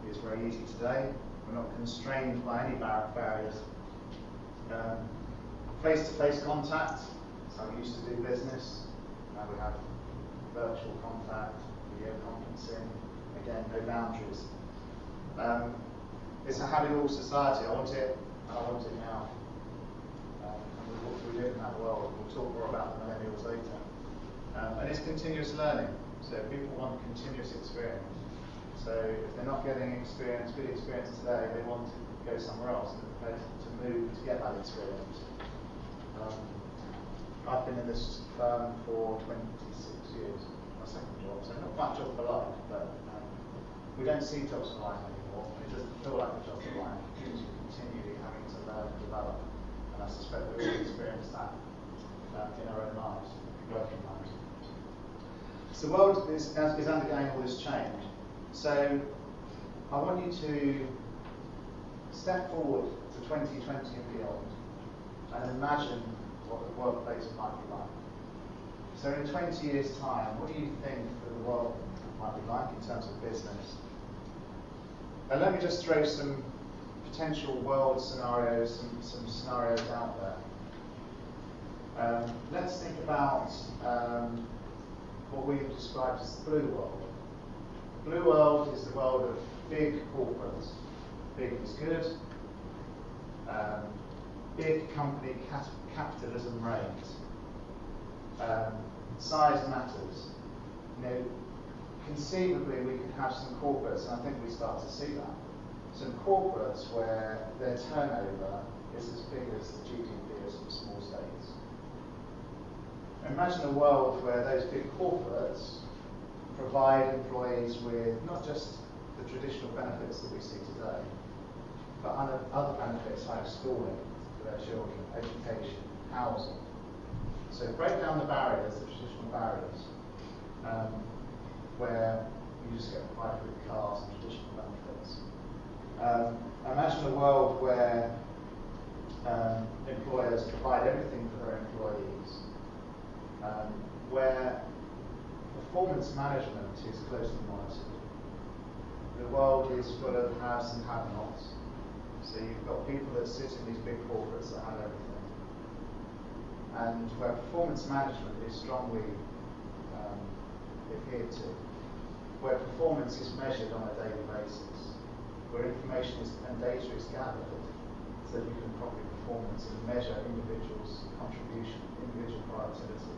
is very easy today. We're not constrained by any barriers. Face to face contact, so we used to do business. Now we have virtual contact, video conferencing, again, no boundaries. Um, it's a habitable society. I want it, I want it now. Um, and we, we live in that world. We'll talk more about the millennials later. Um, and it's continuous learning. So people want continuous experience. So if they're not getting experience, good experience today, they want to go somewhere else and to move to get that experience. Um, I've been in this firm for 26 years, my second job, so not quite job for life, but um, we don't see jobs for life anymore. It doesn't feel like a job life because you're continually having to learn and develop. And I suspect we all experience that um, in our own lives, working lives. So the world is, is undergoing all this change. So I want you to step forward to 2020 and beyond and imagine what the workplace might be like. So in 20 years' time, what do you think that the world might be like in terms of business? And let me just throw some potential world scenarios, some, some scenarios out there. Um, let's think about um, what we've described as the blue world. The blue world is the world of big corporates. Big is good. Um, big company capitalism reigns. Um, size matters. You know, conceivably we could have some corporates, and I think we start to see that. Some corporates where their turnover is as big as the GDP of some small states. Imagine a world where those big corporates provide employees with not just the traditional benefits that we see today, but other, benefits like schooling, for their children, education, housing. So break down the barriers, traditional barriers, um, where you just get private cars and traditional benefits. Um, imagine a world where um, employers provide everything for their employees, um, where performance management is closely monitored. The world is full of haves and have-nots. So you've got people that sit in these big corporates that have everything. And where performance management is strongly um, adhered to, where performance is measured on a daily basis, where information is, and data is gathered so that you can properly performance and measure individuals' contribution, individual productivity.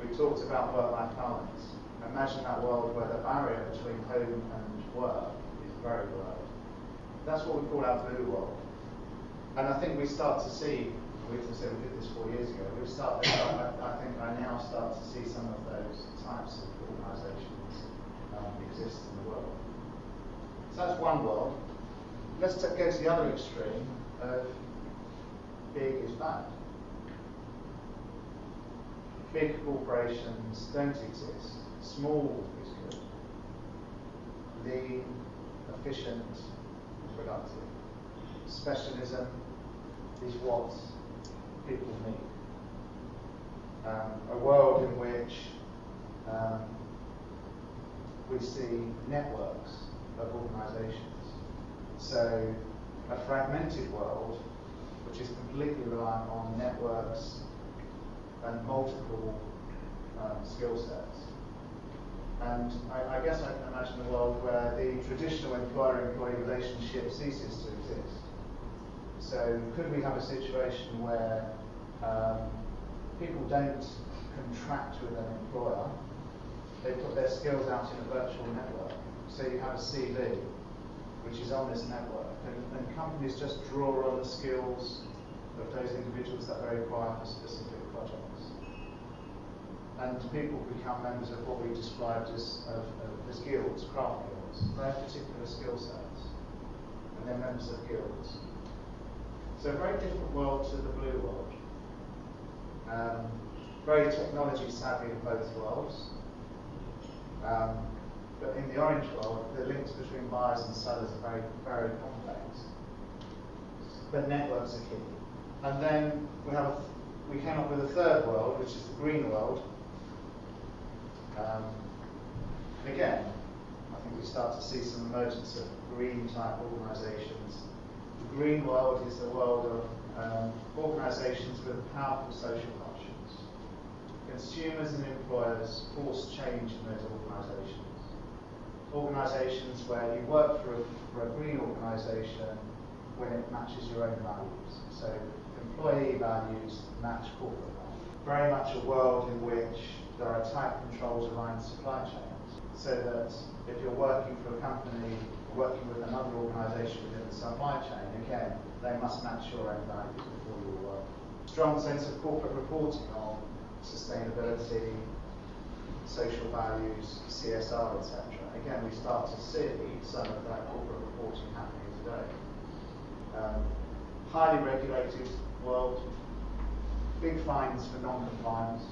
We talked about work-life balance. Imagine that world where the barrier between home and work is very low. That's what we call our blue world. And I think we start to see, we said we did this four years ago, we start, I, I think I now start to see some of those types of organisations um, exist in the world. So that's one world. Let's go to the other extreme of big is bad. Big corporations don't exist. Small is good. Lean, efficient, productive. Specialism is what people need. Um, a world in which um, we see networks of organisations. So a fragmented world which is completely reliant on networks and multiple um, skill sets. And I, I, guess I can imagine a world where the traditional employer-employee relationship ceases to exist. So could we have a situation where um, people don't contract with an employer, they put their skills out in a virtual network, So you have a CV, which is on this network, and, and companies just draw on the skills of those individuals that they require for specific projects. And people become members of what we described as, of, of, as guilds, craft guilds. They have particular skill sets, and they're members of guilds. So a very different world to the blue world. Um, very technology savvy in both worlds. Um, but in the orange world, the links between buyers and sellers are very, very complex. But networks are key. And then we have we came up with a third world, which is the green world. Um, again, I think we start to see some emergence of green type organisations. The green world is the world of um, organisations with powerful social functions. Consumers and employers force change in those organisations. Organisations where you work for a, for a green organisation when it matches your own values. So employee values match corporate values. Very much a world in which there are tight controls around supply chains. So that if you're working for a company, working with another organisation within the supply chain, again, they must match your own values before you work. Strong sense of corporate reporting on sustainability, social values, CSR, etc. Again, we start to see some of that corporate reporting happening today. Um, highly regulated world, big fines for non-compliance,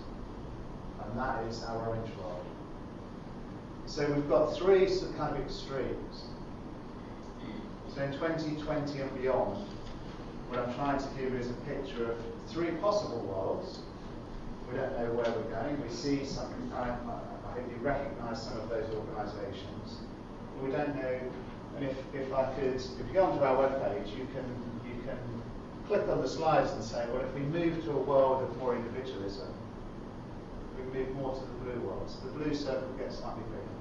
and that is our orange world. So we've got three kind of extremes. So in 2020 and beyond, what I'm trying to give is a picture of three possible worlds. We don't know where we're going. We see some, I, I hope you recognise some of those organisations. We don't know, and if, if I could, if you go onto our webpage, you can, you can click on the slides and say, well, if we move to a world of more individualism, we move more to the blue world. So the blue circle gets slightly bigger.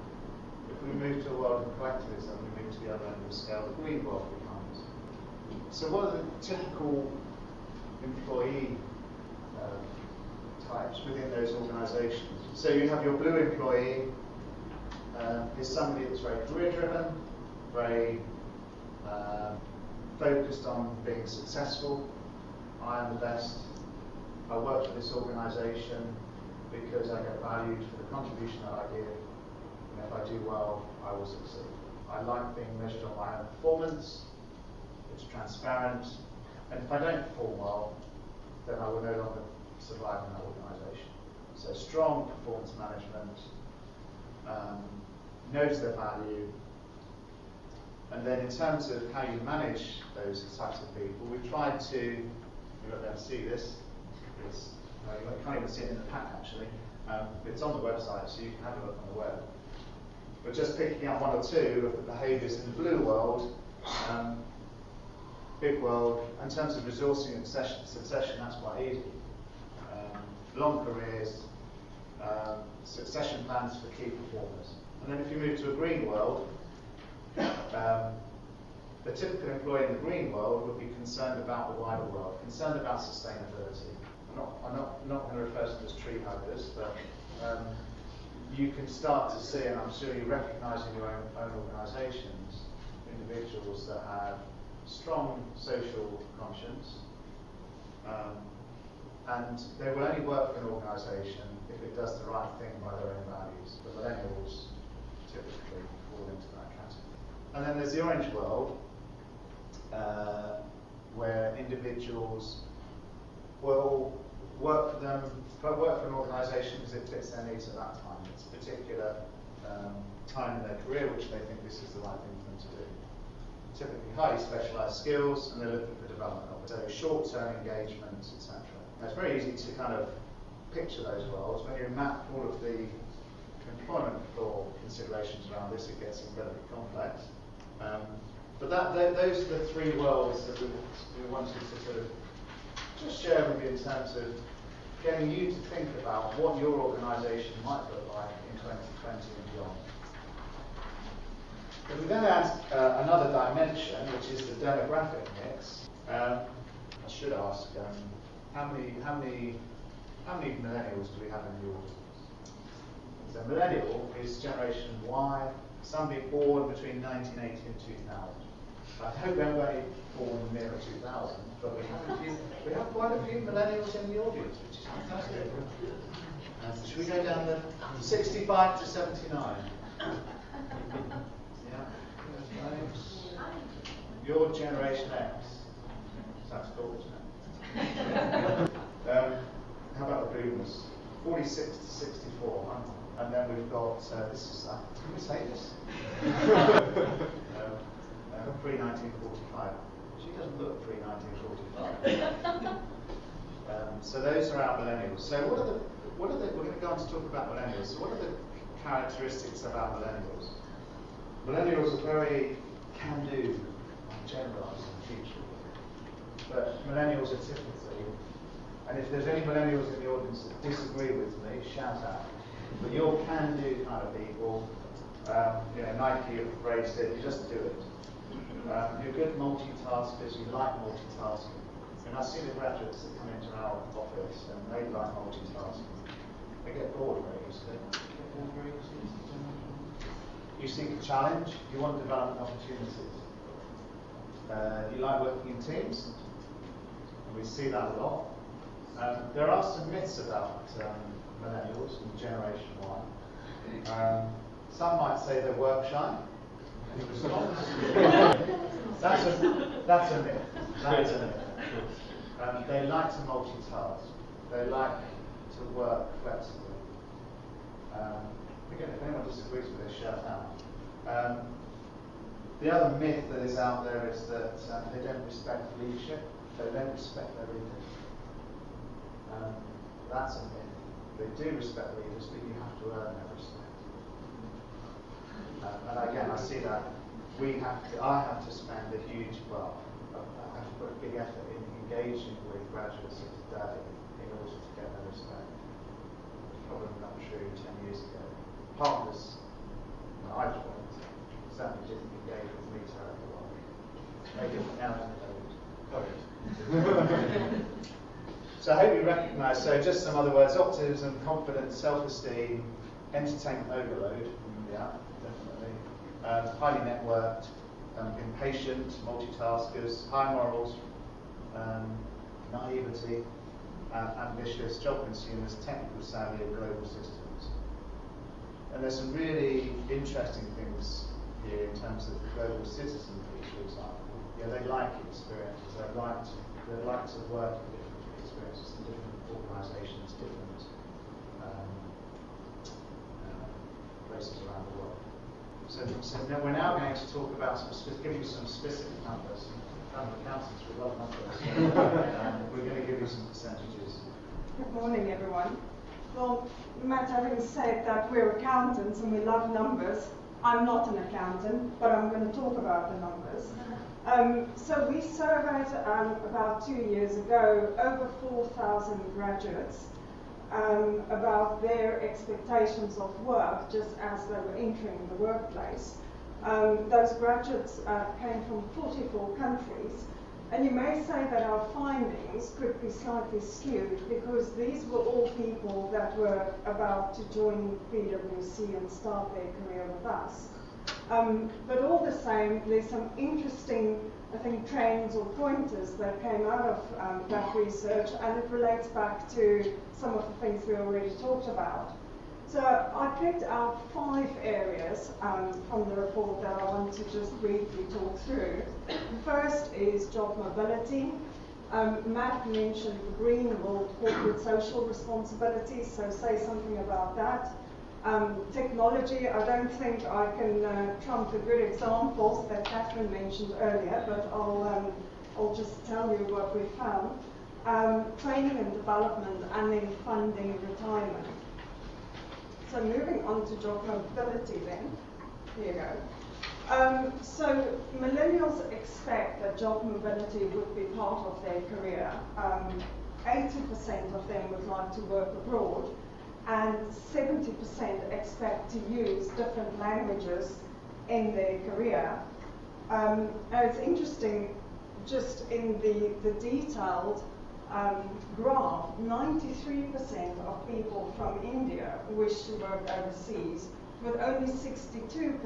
If we move to a world of collectivism, we move to the other end of the scale, the green world. So what are the typical employee uh, types within those organisations? So you have your blue employee uh, is somebody that's very career driven, very uh, focused on being successful. I am the best. I work for this organisation because I get valued for the contribution that I give And if I do well, I will succeed. I like being measured on my own performance. It's transparent. And if I don't perform well, then I will no longer survive in that organisation. So strong performance management, um, knows their value, and then in terms of how you manage those types of people, we've tried to, you won't be able to see this, it's, you can't even see it in the pack actually, um, it's on the website so you can have a look on the web. But just picking out one or two of the behaviours in the blue world, um, big world, in terms of resourcing and succession, that's quite easy. Um, long careers, um, succession plans for key performers. And then if you move to a green world, um, the typical employee in the green world would be concerned about the wider world, concerned about sustainability. I'm not, I'm not, not going to refer to them as tree huggers, but um, you can start to see, and I'm sure you recognise in your own, own organisations, individuals that have strong social conscience, um, and they will only work for an organisation if it does the right thing by their own values. The millennials typically fall into that category. And then there's the orange world, uh, where individuals will work for them, work for an organisation because it fits their needs at that time. It's a particular um, time in their career which they think this is the right thing for them to do. Typically highly specialised skills and they're looking for development so short-term engagements, etc. It's very easy to kind of picture those worlds. When you map all of the employment law considerations around this, it gets incredibly complex. Um, but that, those are the three worlds that we, we wanted to sort of just share with you in terms of getting you to think about what your organisation might look like in 2020 and beyond. If we then add uh, another dimension, which is the demographic mix, um, I should ask um, how many how many how many millennials do we have in the audience? So millennial is generation Y somebody born between 1980 and 2000. I hope we haven't got any born near 2000, but we have, few, we have quite a few millennials in the audience, which is fantastic. Uh, should we go down the 65 to 79? Yeah. Your Generation X. Sounds cool, isn't it? um, how about the boomers? 46 to 64. And then we've got, uh, this is, uh, can we say this? um, uh, pre 1945. She doesn't look pre 1945. um, so those are our millennials. So what are the, what are the, we're going to go on to talk about millennials. So what are the characteristics of our millennials? Millennials are very can-do, generalised in future. But millennials are typically, and if there's any millennials in the audience that disagree with me, shout out. But you're can-do kind of people. Um, you know, Nike have phrased it, you just do it. Um, you're good multitaskers, you like multitasking. And I see the graduates that come into our office and they like multitasking. They get bored very easily. Get bored very easily. You seek a challenge, you want development opportunities. Uh, you like working in teams, and we see that a lot. Um, there are some myths about um, millennials and Generation Y. Um, some might say they're work shy. that's, a, that's a myth. That is a myth. Um, they like to multitask. They like to work flexibly. Um, again, if anyone disagrees with this, shout out. Um, the other myth that is out there is that um, they don't respect leadership. They don't respect their leaders. Um, that's a myth. They do respect leaders, but you have to earn their respect. Uh, and again, I see that we have to, I have to spend a huge, well, I have to put a big effort in engaging with graduates of today in order to get their respect. Probably not true 10 years ago. Partners, I certainly didn't engage with me terribly well. Maybe now so I hope you recognise, so just some other words, optimism, confidence, self-esteem, entertainment overload, yeah, definitely. Um, highly networked, um, impatient, multitaskers, high morals, um, naivety, uh, ambitious, job consumers, technical savvy, and global systems. And there's some really interesting things here in terms of the global citizen piece, for example. Yeah, they like experiences. They like to, they like to work in different experiences in different organisations, different um, uh, places around the world. So, so now we're now going to talk about some, give you some specific numbers. I'm accountants, we love numbers. um, we're going to give you some percentages. Good morning, everyone. Well, Matt, having said that we're accountants and we love numbers, I'm not an accountant, but I'm going to talk about the numbers. Um, so we surveyed um, about two years ago over 4,000 graduates um, about their expectations of work just as they were entering the workplace. Um, those graduates uh, came from 44 countries, and you may say that our findings could be slightly skewed because these were all people that were about to join PwC and start their career with us. Um, but all the same, there's some interesting, I think, trends or pointers that came out of um, that research, and it relates back to some of the things we already talked about. So I picked out five areas um, from the report that I want to just briefly talk through. The First is job mobility. Um, Matt mentioned the green or corporate social responsibility, so say something about that. Um, technology, I don't think I can uh, trump the good examples that Kathryn mentioned earlier, but I'll, um, I'll just tell you what we found. Um, training and development, and then funding retirement. So moving on to job mobility then. Here you go. Um, so millennials expect that job mobility would be part of their career. Um, 80% of them would like to work abroad, and 70% expect to use different languages in their career. Um, it's interesting, just in the, the detailed um, graph, 93% of people from India wish to work overseas, with only 62%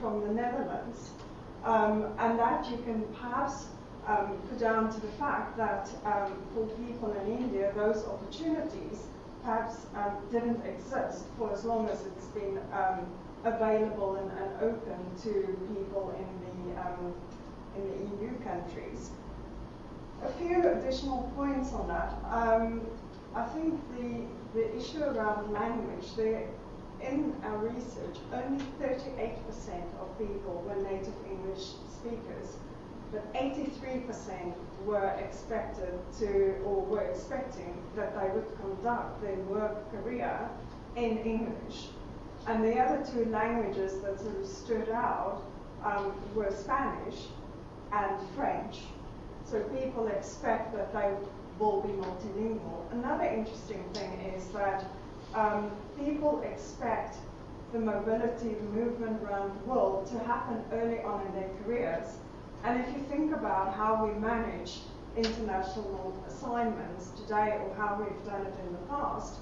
from the Netherlands. Um, and that you can perhaps um, put down to the fact that um, for people in India, those opportunities perhaps um, didn't exist for as long as it's been um, available and, and, open to people in the, in the EU countries. A few additional points on that. Um, I think the, the issue around language, the, in our research, only 38% of people were native English speakers but 83% were expected to, or were expecting that they would conduct their work career in English. And the other two languages that sort of stood out um, were Spanish and French. So people expect that they will be multilingual. Another interesting thing is that um, people expect the mobility, movement around the world to happen early on in their careers and if you think about how we manage international assignments today or how we've done it in the past,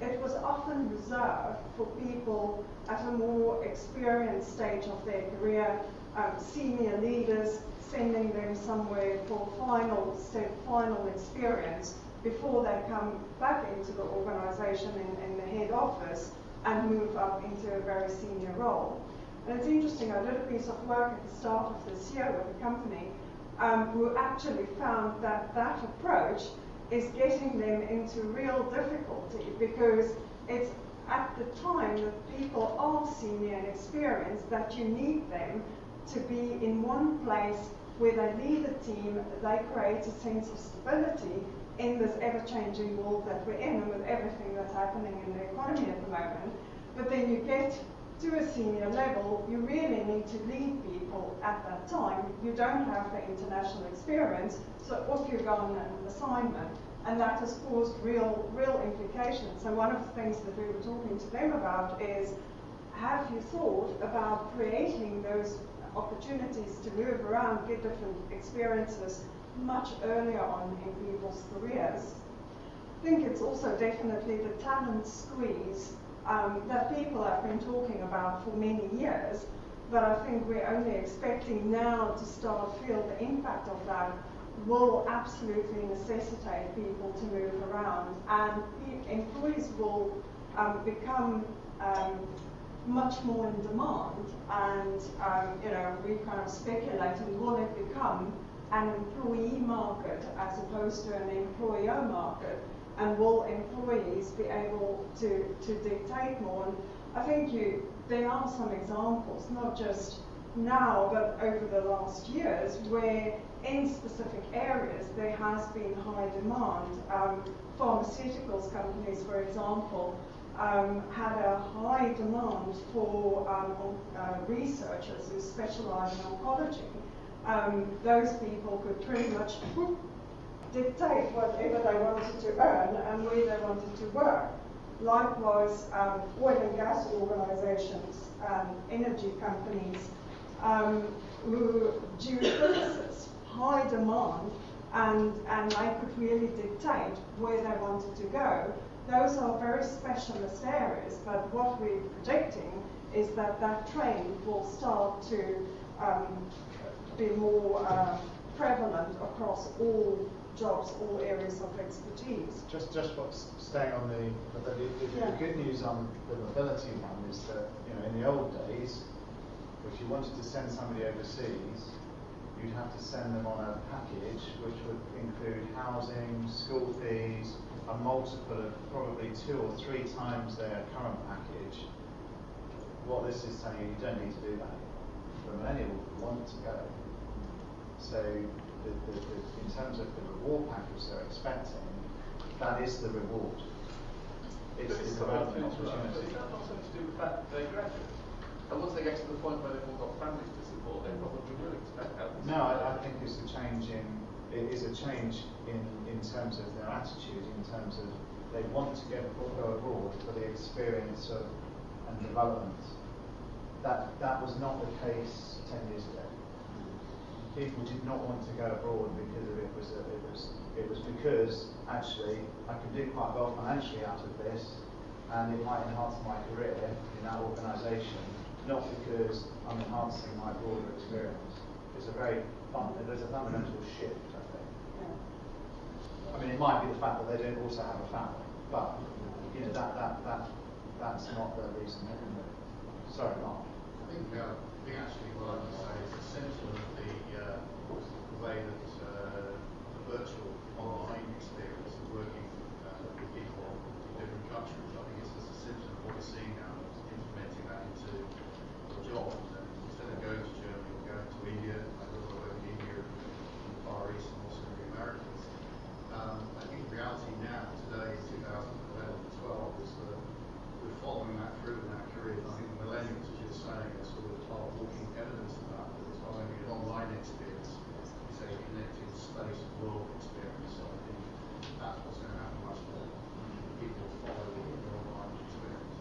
it was often reserved for people at a more experienced stage of their career, um, senior leaders, sending them somewhere for final step, final experience before they come back into the organization and, in the head office and move up into a very senior role. And it's interesting, I did a piece of work at the start of this year with a company um, who actually found that that approach is getting them into real difficulty because it's at the time that people are senior and experienced that you need them to be in one place where they lead a team, they create a sense of stability in this ever-changing world that we're in and with everything that's happening in the economy at the moment. But then you get to a senior level, you really need to lead people at that time. You don't have the international experience, so off you go on an assignment. And that has caused real, real implications. So one of the things that we were talking to them about is, have you thought about creating those opportunities to move around, get different experiences much earlier on in people's careers? I think it's also definitely the talent squeeze um, that people have been talking about for many years, but I think we're only expecting now to start to feel the impact of that will absolutely necessitate people to move around and employees will um, become um, much more in demand and um, you know we kind of speculating will it become an employee market as opposed to an employer market and will employees be able to, to dictate more? And I think you, there are some examples, not just now, but over the last years, where in specific areas there has been high demand. Um, pharmaceuticals companies, for example, um, had a high demand for um, uh, researchers who specialize in oncology. Um, those people could pretty much dictate whatever they wanted to earn and where they wanted to work. Likewise, um, oil and gas organizations, energy companies, um, who geophysicists, high demand, and, and they could really dictate where they wanted to go. Those are very specialist areas, but what we're predicting is that that trend will start to um, be more uh, prevalent across all jobs, all areas of expertise. Just, just what's staying on the, the, the, yeah. the good news on the mobility one is that you know in the old days, if you wanted to send somebody overseas, you'd have to send them on a package which would include housing, school fees, a multiple of probably two or three times their current package. What this is telling you, you don't need to do that. The millennial want to go. So the, the, the, in terms of the reward package they're expecting, that is the reward. It's, it's the opportunity. Is that not something to do with the fact that they graduate? And once they get to the point where they've all got families to support, they probably will expect help. No, I, I think it's a change in it is a change in, in terms of their attitude, in terms of they want to get go abroad for the experience of and development. That that was not the case ten years ago people did not want to go abroad because of it was it was it was because actually I can do quite well financially out of this. and it might enhance my career in that organisation, not because I'm enhancing my broader experience. It's a very there's a fundamental shift, I mean, it might be the fact that they don't also have a family, but you know that that that that's not the reason. Sorry, Mark. I think, uh, I think actually what I would say is essential of the, uh, way that uh, the virtual online experience of working uh, with people in different countries, I think it's just essential of what we're seeing now, implementing that into your job. And instead of going to Germany or going to India, I don't know whether India in the Far East and also the Americas. Um, I think the reality now, today, 2011 12, is that we're following that through in our careers. I think the millennials, as you're saying, are sort of are walking evidence of that. That it's not only an online experience, it's a connected space world experience. So I think that's what's going to happen much more. People follow the online experience.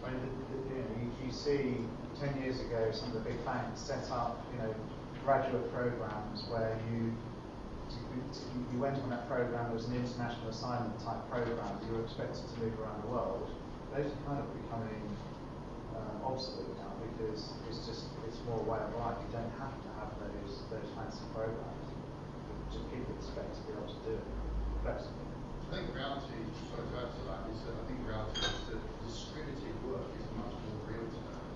I mean, the, the, you, know, you, you see, 10 years ago, some of the big banks set up, you know, graduate programs where you you went on that program, it was an international assignment type program, you were expected to move around the world. Those are kind of becoming uh, obsolete now because it's just it's more a way of life. You don't have to have those those fancy programs. Just people expect to be able to do it flexibly. I think reality, sorry to add to that, is that I think reality is that distributed work is much more real today.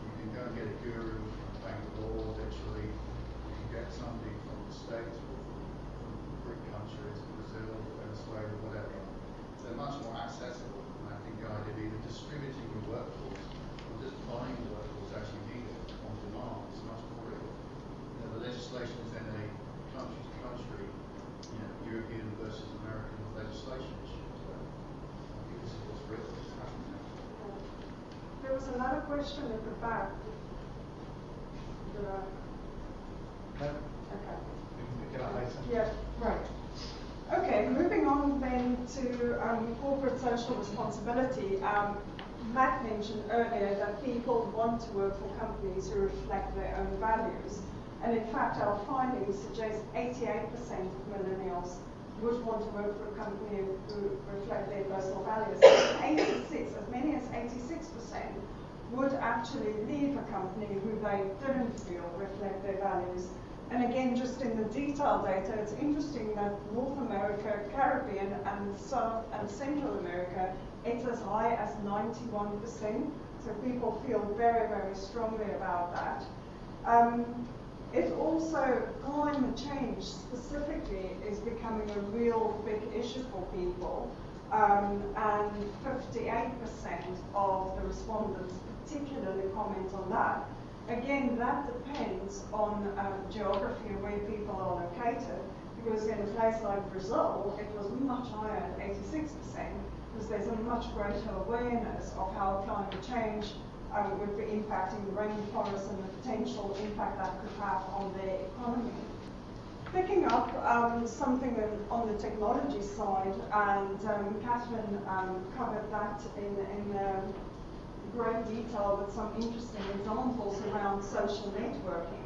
You can go and get a guru from Bangalore, literally. You somebody from the States or from, from Greek countries, Brazil, Venezuela, whatever. They're much more accessible. And I think the idea of either distributing the workforce or just buying the workforce actually needed on demand is much more real. You know, the legislation is then a country to country, you know, European versus American legislation issue. So I think this is what's real, it's happening now. There was another question at the back. Did I? Okay. Yeah, right. Okay, moving on then to um, corporate social responsibility. Um, Matt mentioned earlier that people want to work for companies who reflect their own values. And in fact, our findings suggest 88% of millennials would want to work for a company who reflect their personal values. 86, as many as 86% would actually leave a company who they didn't feel reflect their values. And again, just in the detailed data, it's interesting that North America, Caribbean, and South and Central America, it's as high as 91%. So people feel very, very strongly about that. Um, it also, climate change specifically is becoming a real big issue for people. Um, and 58% of the respondents particularly comment on that. Again, that depends on um, geography and where people are located, because in a place like Brazil, it was much higher at 86%, because there's a much greater awareness of how climate change um, would be impacting the rainforest and the potential impact that could have on their economy. Picking up um, something on the technology side, and um, Kathryn um, covered that in, in um, great detail with some interesting examples around social networking.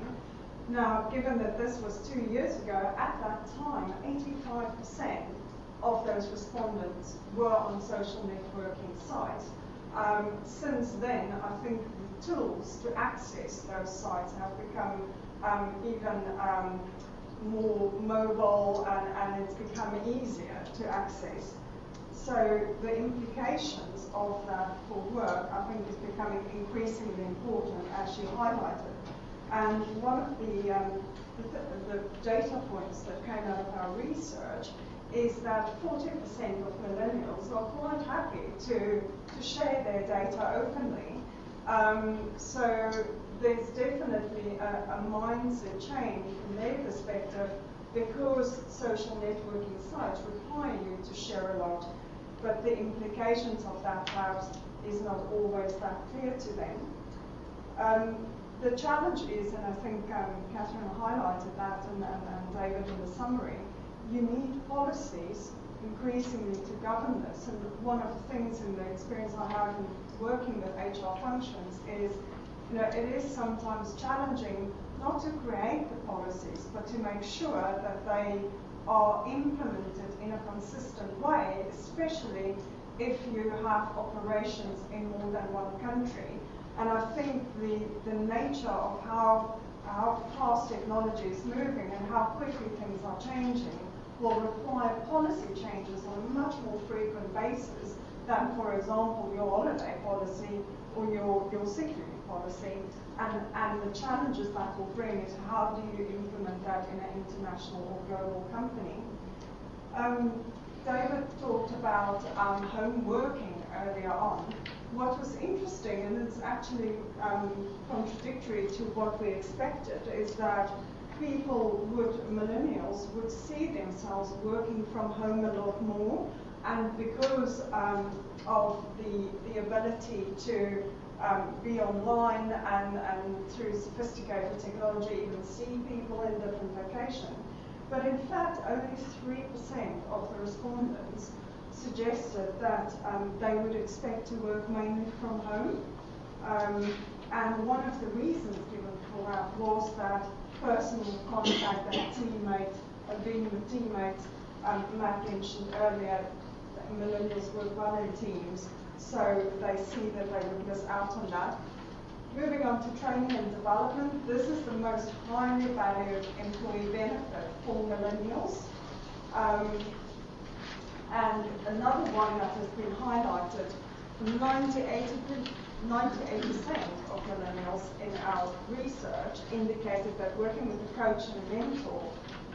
Now, given that this was two years ago, at that time, 85% of those respondents were on social networking sites. Um, since then, I think the tools to access those sites have become um, even um, more mobile and, and it's become easier to access. So the implications of that for work, I think, is becoming increasingly important, as you highlighted. And one of the, um, the, the, data points that came out of our research is that 40% of millennials are quite happy to, to share their data openly. Um, so there's definitely a, a mindset change from their perspective because social networking sites require you to share a lot but the implications of that perhaps is not always that clear to them. Um, the challenge is, and I think um, Kathryn highlighted that and, and, and David in the summary, you need policies increasingly to govern this. And one of the things in the experience I have in working with HR functions is, you know, it is sometimes challenging not to create the policies, but to make sure that they are implemented in a consistent way, especially if you have operations in more than one country. And I think the, the nature of how, how fast technology is moving and how quickly things are changing will require policy changes on a much more frequent basis than, for example, your holiday policy or your, your leave policy. And, and the challenges that will bring is how do you implement that in an international or global company. Um, David talked about um, home working earlier on. What was interesting, and it's actually um, contradictory to what we expected, is that people would, millennials, would see themselves working from home a lot more. And because um, of the, the ability to um, be online and, and through sophisticated technology even see people in different locations, but in fact, only 3% of the respondents suggested that um, they would expect to work mainly from home. Um, and one of the reasons given for that was that personal contact and teammate, being with teammates, um, Matt mentioned earlier, that millennials work well in teams, so they see that they would miss out on that. Moving on to training and development, this is the most highly valued employee benefit for millennials. Um, and another one that has been highlighted, 98, 98% of millennials in our research indicated that working with a coach and a mentor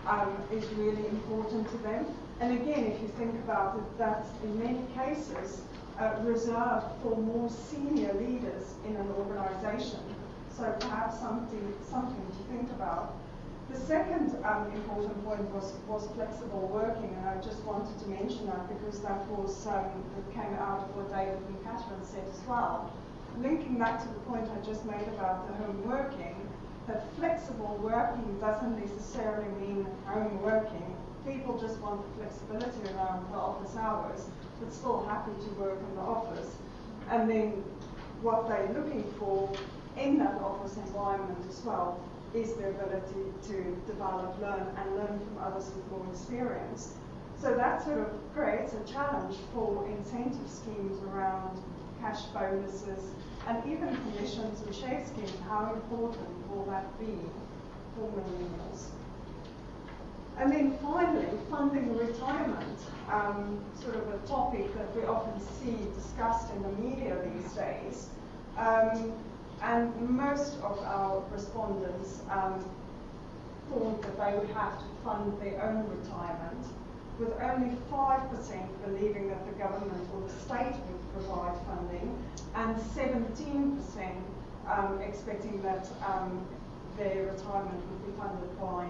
um, is really important to them. And again, if you think about it, that's in many cases uh, reserved for more senior leaders in an organization. So perhaps something, something to think about. The second um, important point was, was flexible working, and I just wanted to mention that because that was um, that came out of what David and Kathryn said as well. Linking that to the point I just made about the home working, that flexible working doesn't necessarily mean home working. People just want the flexibility around the office hours but still happy to work in the office. And then what they're looking for in that office environment as well is the ability to develop, learn, and learn from others with more experience. So that sort of creates a challenge for incentive schemes around cash bonuses and even commissions and share schemes. How important will that be for millennials? And then finally, funding retirement, um, sort of a topic that we often see discussed in the media these days. Um, and most of our respondents um, thought that they would have to fund their own retirement, with only 5% believing that the government or the state would provide funding, and 17% um, expecting that um, their retirement would be funded by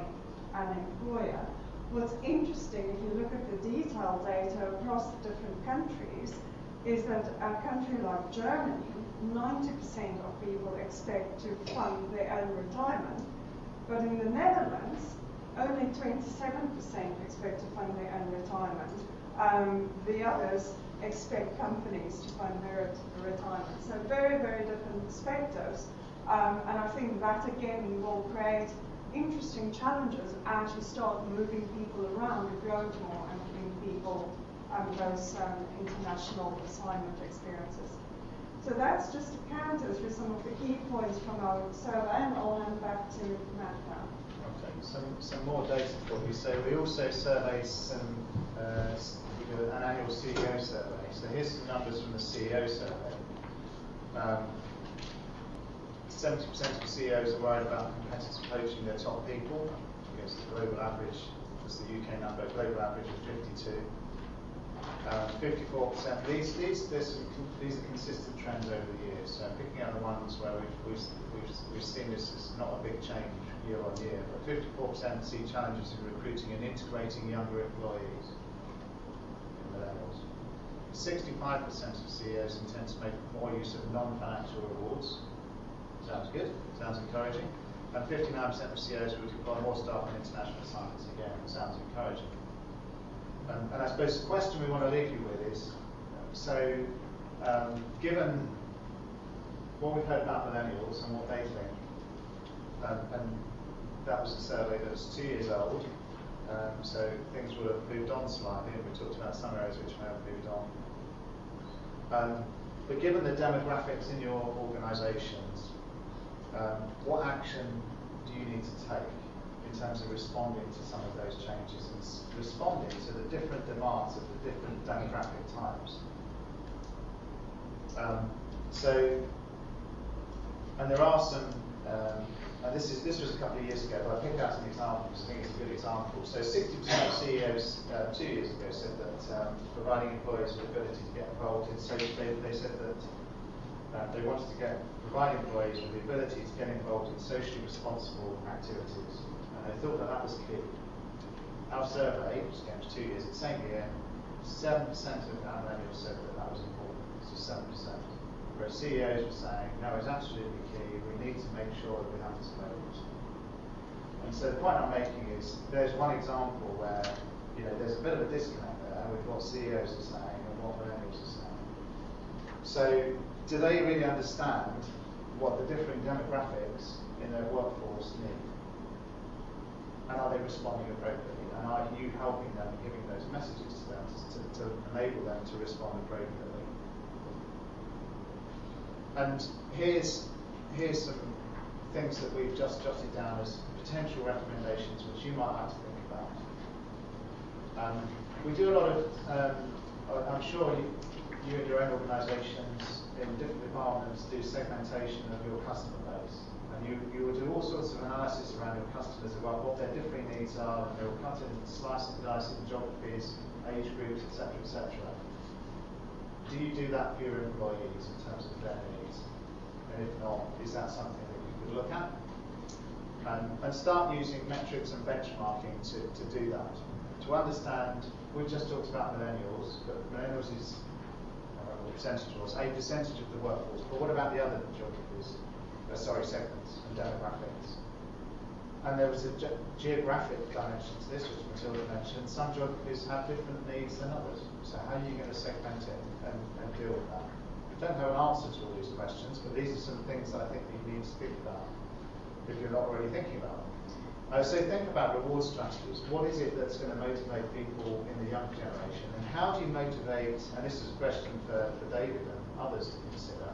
an employer. What's interesting, if you look at the detailed data across the different countries, is that a country like Germany, 90% of people expect to fund their own retirement, but in the Netherlands, only 27% expect to fund their own retirement. Um, the others expect companies to fund their retirement. So very, very different perspectives. Um, and I think that again will create interesting challenges as you start moving people around the globe more and giving people um, those um, international assignment experiences. So that's just to counter through some of the key points from our survey, and I'll hand back to Matt now. Okay, some, some more data for you. So we also surveyed some, uh, an annual CEO survey. So here's some numbers from the CEO survey. Um, 70% of CEOs are worried about competitors poaching their top people. Against the global average, that's the UK number, global average of 52. Um, 54%. These, these, these are consistent trends over the years. So picking out the ones where we've, we've, we've, seen this is not a big change year on year, but 54% see challenges in recruiting and integrating younger employees in millennials. 65% of CEOs intend to make more use of non-financial rewards Sounds good, sounds encouraging. And 59% of CEOs would deploy more staff on international assignments. Again, sounds encouraging. And I suppose the question we want to leave you with is, so um, given what we've heard about millennials and what they think, um, and that was a survey that was two years old, um, so things will have moved on slightly, and we talked about some areas which may have moved on Um, but given the demographics in your organisations, um, what action do you need to take in terms of responding to some of those changes and responding to the different demands of the different demographic types? Um, so, and there are some, um, and this is this was a couple of years ago, but I picked out some examples. I think it's a good example. So, 60% of CEOs uh, two years ago said that um, providing employees with the ability to get involved in social, they, they said that uh, they wanted to get provide employees with the ability to get involved in socially responsible activities, and they thought that that was key. Our survey, which came to two years, the same year, 7% of our millennials said that that was important. So 7%. Whereas CEOs were saying, no, it's absolutely key. We need to make sure that we have this moment. And so the point I'm making is there's one example where you know there's a bit of a disconnect there with what CEOs are saying and what millennials are saying. So do they really understand what the different demographics in their workforce need? And are they responding appropriately? And are you helping them and giving those messages to them to, to enable them to respond appropriately? And here's here's some things that we've just jotted down as potential recommendations which you might like to think about. Um, we do a lot of, um, I'm sure you, you and your own organisations in different departments do segmentation of your customer base. And you, you will do all sorts of analysis around your customers about what their differing needs are, and they'll cut in, slice and dice in geographies, age groups, etc., etc. Do you do that for your employees in terms of their needs? And if not, is that something that you could look at? Um, and start using metrics and benchmarking to, to do that. To understand, we've just talked about millennials, but millennials is, I don't know what percentage was, a percentage of the workforce. But what about the other geographies? Uh, sorry, segments and demographics. And there was a ge- geographic dimension to this, which Matilda mentioned. Some geographies have different needs than others. So how are you going to segment it and, and deal with that? We don't have an answer to all these questions, but these are some things that I think you need to think about if you're not already thinking about them. Uh, so think about reward strategies. What is it that's going to motivate people in the young generation? And how do you motivate, and this is a question for, for David and others to consider,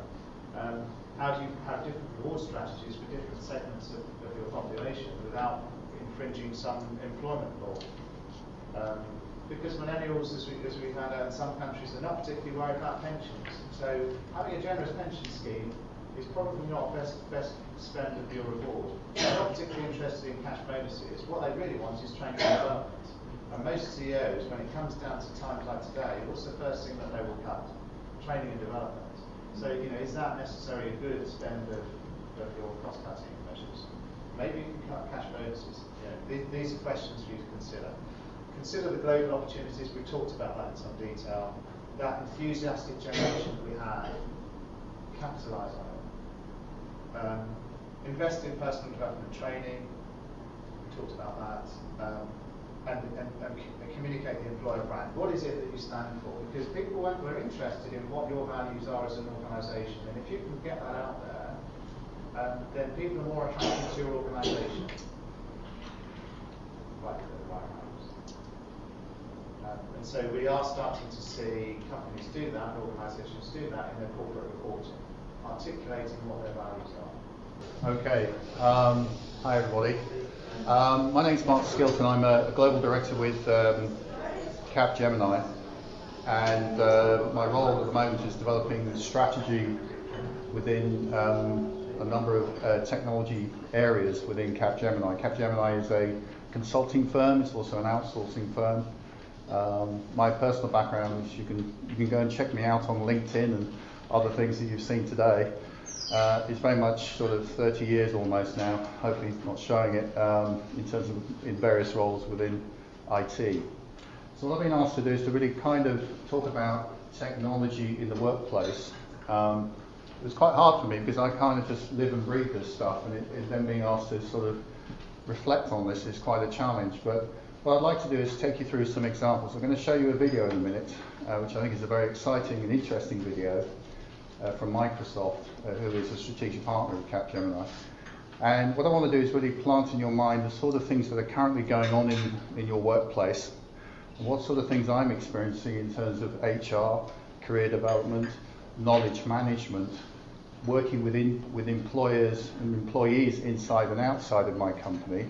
um, how do you have different reward strategies for different segments of, of your population without infringing some employment law? Um, because millennials, as we, as we found out in some countries, are not particularly worried about pensions. So having a generous pension scheme is probably not best best spend of your reward. They're not particularly interested in cash bonuses. What they really want is training and development. And most CEOs, when it comes down to times like today, what's the first thing that they will cut? Training and development. So, you know, is that necessarily a good spend of, of your cost cutting measures? Maybe you can cut cash bonuses. You know, th- these are questions for you to consider. Consider the global opportunities. We've talked about that in some detail. That enthusiastic generation that we have, capitalise on. Um, invest in personal development training. We talked about that. Um, and, and, and, communicate the employer brand. What is it that you stand for? Because people are, were interested in what your values are as an organisation. And if you can get that out there, um, then people are more attracted to your organisation. Right, the right. Um, and so we are starting to see companies do that, organisations do that in their corporate reporting, articulating what their values are. Okay. Um, hi, everybody. Um, my name's Mark Skilton. I'm a, a global director with um, Capgemini, and uh, my role at the moment is developing strategy within um, a number of uh, technology areas within Capgemini. Capgemini is a consulting firm. It's also an outsourcing firm. Um, my personal background is you can you can go and check me out on LinkedIn and other things that you've seen today. Uh, it's very much sort of 30 years almost now, hopefully not showing it, um, in terms of in various roles within IT. So what I've been asked to do is to really kind of talk about technology in the workplace. Um, it was quite hard for me because I kind of just live and breathe this stuff, and it, then being asked to sort of reflect on this is quite a challenge. But what I'd like to do is take you through some examples. I'm going to show you a video in a minute, uh, which I think is a very exciting and interesting video uh, from Microsoft, uh, who is a strategic partner of Capgemini. And what I want to do is really plant in your mind the sort of things that are currently going on in, in your workplace, and what sort of things I'm experiencing in terms of HR, career development, knowledge management, working within, with employers and employees inside and outside of my company,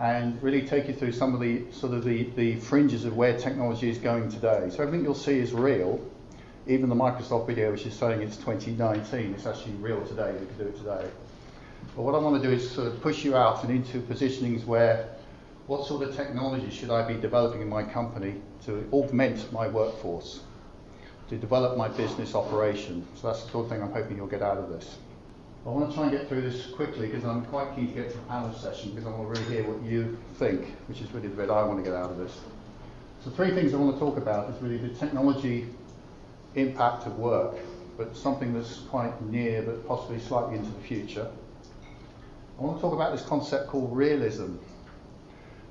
and really take you through some of the sort of the, the fringes of where technology is going today. So everything you'll see is real. Even the Microsoft video, which is saying it's 2019, it's actually real today. We can do it today. But what I want to do is sort of push you out and into positionings where what sort of technology should I be developing in my company to augment my workforce, to develop my business operation. So that's the sort of thing I'm hoping you'll get out of this. I want to try and get through this quickly because I'm quite keen to get to the panel session because I want to really hear what you think, which is really the bit I want to get out of this. So three things I want to talk about is really the technology impact of work, but something that's quite near but possibly slightly into the future. I want to talk about this concept called realism.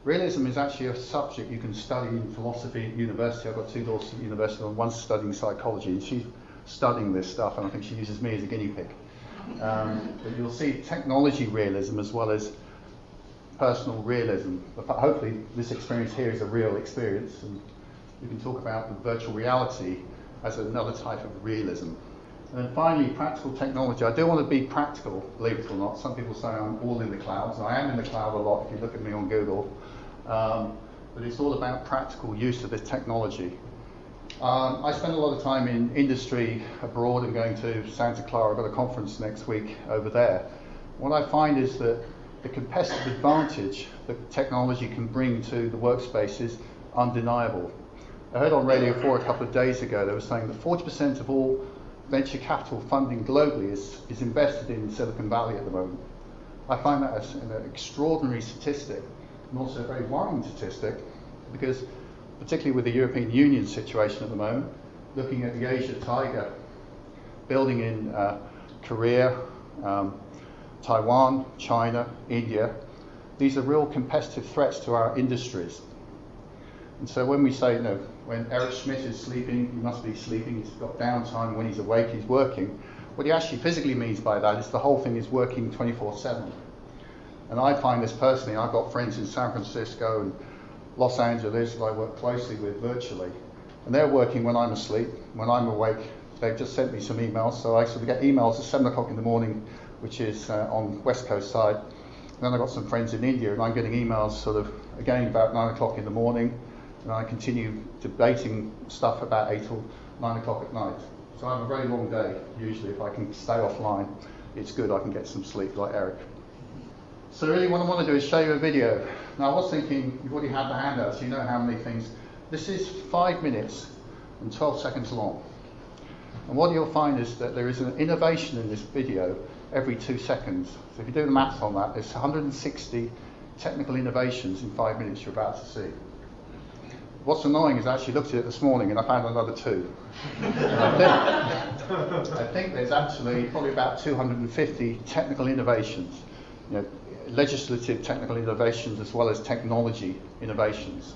Realism is actually a subject you can study in philosophy at university. I've got two daughters at university, and one's studying psychology, and she's studying this stuff, and I think she uses me as a guinea pig. Um, but you'll see technology realism as well as personal realism. Hopefully, this experience here is a real experience, and we can talk about the virtual reality as another type of realism. And then finally, practical technology. I do want to be practical, believe it or not. Some people say I'm all in the clouds. I am in the cloud a lot if you look at me on Google. Um, but it's all about practical use of this technology. Um, I spend a lot of time in industry abroad and going to Santa Clara. I've got a conference next week over there. What I find is that the competitive advantage that technology can bring to the workspace is undeniable. I heard on Radio 4 a couple of days ago, they were saying that 40% of all venture capital funding globally is, is invested in Silicon Valley at the moment. I find that as an extraordinary statistic and also a very worrying statistic because particularly with the European Union situation at the moment, looking at the Asia Tiger, building in uh, Korea, um, Taiwan, China, India, these are real competitive threats to our industries. And so when we say, you know, when Eric Schmidt is sleeping, he must be sleeping, he's got downtime, when he's awake, he's working. What he actually physically means by that is the whole thing is working 24 7. And I find this personally, I've got friends in San Francisco and Los Angeles that I work closely with virtually. And they're working when I'm asleep, when I'm awake. They've just sent me some emails, so I sort of get emails at 7 o'clock in the morning, which is uh, on West Coast side. And then I've got some friends in India, and I'm getting emails sort of again about 9 o'clock in the morning. And I continue debating stuff about 8 or 9 o'clock at night. So I have a very long day, usually, if I can stay offline. It's good, I can get some sleep, like Eric. So really what I want to do is show you a video. Now I was thinking, you've already had the handouts, you know how many things. This is five minutes and 12 seconds long. And what you'll find is that there is an innovation in this video every two seconds. So if you do the maths on that, there's 160 technical innovations in five minutes you're about to see. What's annoying is I actually looked at it this morning and I found another two. I, think, I think there's actually probably about 250 technical innovations. You know, legislative technical innovations as well as technology innovations.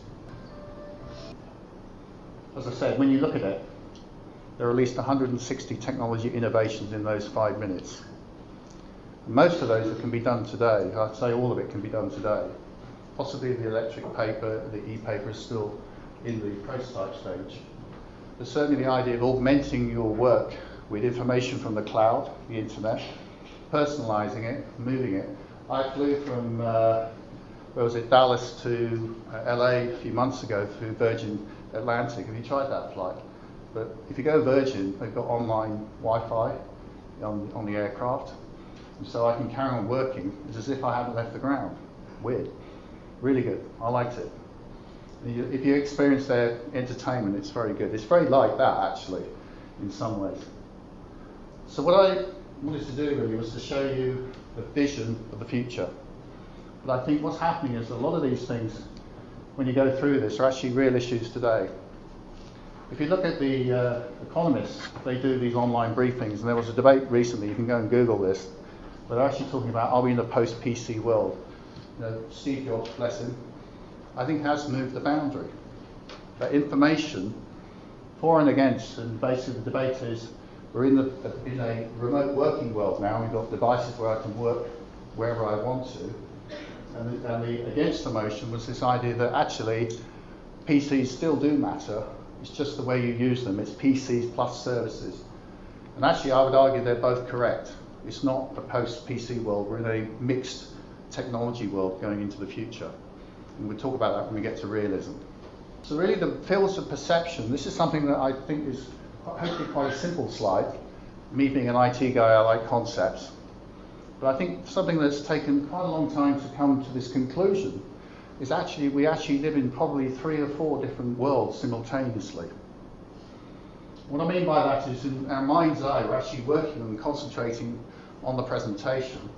As I said, when you look at it, there are at least 160 technology innovations in those five minutes. Most of those can be done today. I'd say all of it can be done today. Possibly the electric paper, the e-paper is still in the prototype stage. But certainly the idea of augmenting your work with information from the cloud, the internet, personalizing it, moving it, I flew from, uh, where was it, Dallas to uh, LA a few months ago through Virgin Atlantic. Have you tried that flight? But if you go Virgin, they've got online Wi-Fi on, on the aircraft, and so I can carry on working. It's as if I hadn't left the ground. Weird. Really good. I liked it. If you experience their entertainment, it's very good. It's very like that, actually, in some ways. So what I wanted to do really was to show you the vision of the future. But I think what's happening is a lot of these things, when you go through this, are actually real issues today. If you look at the uh, economists, they do these online briefings, and there was a debate recently, you can go and Google this, but they're actually talking about are we in a post PC world? You know, Steve Jobs, bless him, I think has moved the boundary. That information, for and against, and basically the debate is we're in, the, in a remote working world now. We've got devices where I can work wherever I want to. And the, and the against the motion was this idea that actually PCs still do matter. It's just the way you use them. It's PCs plus services. And actually, I would argue they're both correct. It's not a post PC world, we're in a mixed technology world going into the future. And we'll talk about that when we get to realism. So, really, the fields of perception this is something that I think is hopefully quite a simple slide. Me being an IT guy, I like concepts. But I think something that's taken quite a long time to come to this conclusion is actually we actually live in probably three or four different worlds simultaneously. What I mean by that is in our mind's eye, we're actually working and concentrating on the presentation.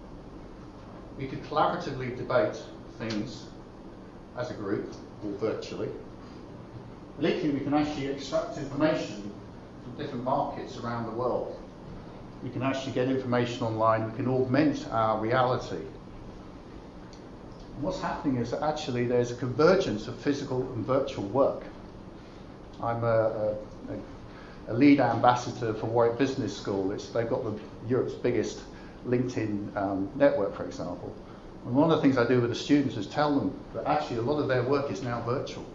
We could collaboratively debate things as a group or virtually. But we can actually extract information from different markets around the world. We can actually get information online, we can augment our reality. And what's happening is that actually there's a convergence of physical and virtual work. I'm a, a, a lead ambassador for Warwick Business School. It's, they've got the, Europe's biggest LinkedIn um, network, for example. And one of the things I do with the students is tell them that actually a lot of their work is now virtual.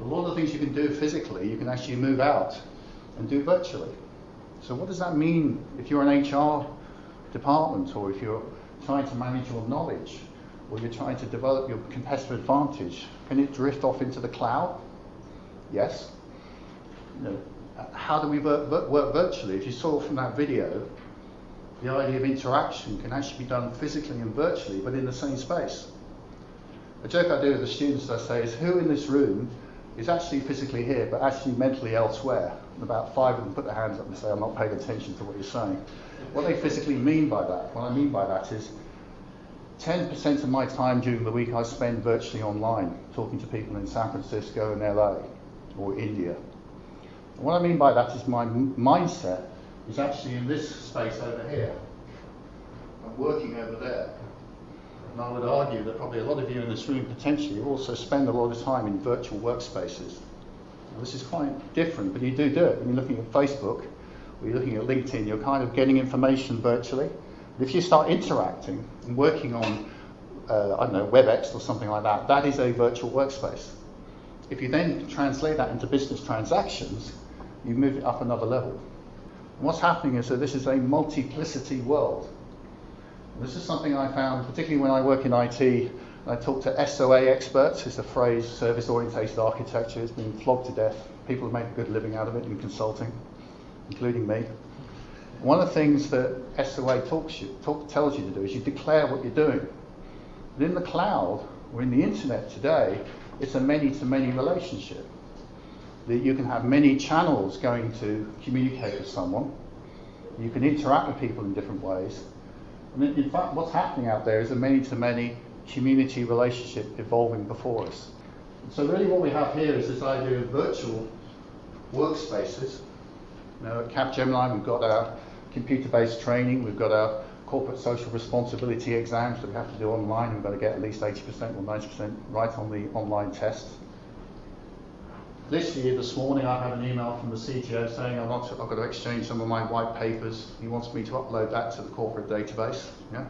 A lot of the things you can do physically, you can actually move out and do virtually. So, what does that mean if you're an HR department or if you're trying to manage your knowledge or you're trying to develop your competitive advantage? Can it drift off into the cloud? Yes. You know, how do we work, work virtually? If you saw from that video, the idea of interaction can actually be done physically and virtually, but in the same space. A joke I do with the students, I say, is who in this room is actually physically here, but actually mentally elsewhere? And about five of them put their hands up and say, I'm not paying attention to what you're saying. What they physically mean by that, what I mean by that is 10% of my time during the week I spend virtually online, talking to people in San Francisco and LA or India. And what I mean by that is my mindset is actually in this space over here. I'm working over there. And I would argue that probably a lot of you in this room potentially also spend a lot of time in virtual workspaces. Now, this is quite different, but you do do it. When you're looking at Facebook or you're looking at LinkedIn, you're kind of getting information virtually. But if you start interacting and working on, uh, I don't know, WebEx or something like that, that is a virtual workspace. If you then translate that into business transactions, you move it up another level. What's happening is that this is a multiplicity world. This is something I found, particularly when I work in IT. I talk to SOA experts. It's a phrase, service oriented architecture. It's been flogged to death. People have made a good living out of it in consulting, including me. One of the things that SOA talks you, talk, tells you to do is you declare what you're doing. But in the cloud, or in the internet today, it's a many to many relationship that you can have many channels going to communicate with someone. You can interact with people in different ways. And in fact, what's happening out there is a many to many community relationship evolving before us. So, really, what we have here is this idea of virtual workspaces. Now, at Capgemini, we've got our computer based training, we've got our corporate social responsibility exams that we have to do online. And we've got to get at least 80% or 90% right on the online tests. This year, this morning, I had an email from the CTO saying I've got to exchange some of my white papers. He wants me to upload that to the corporate database. Yeah?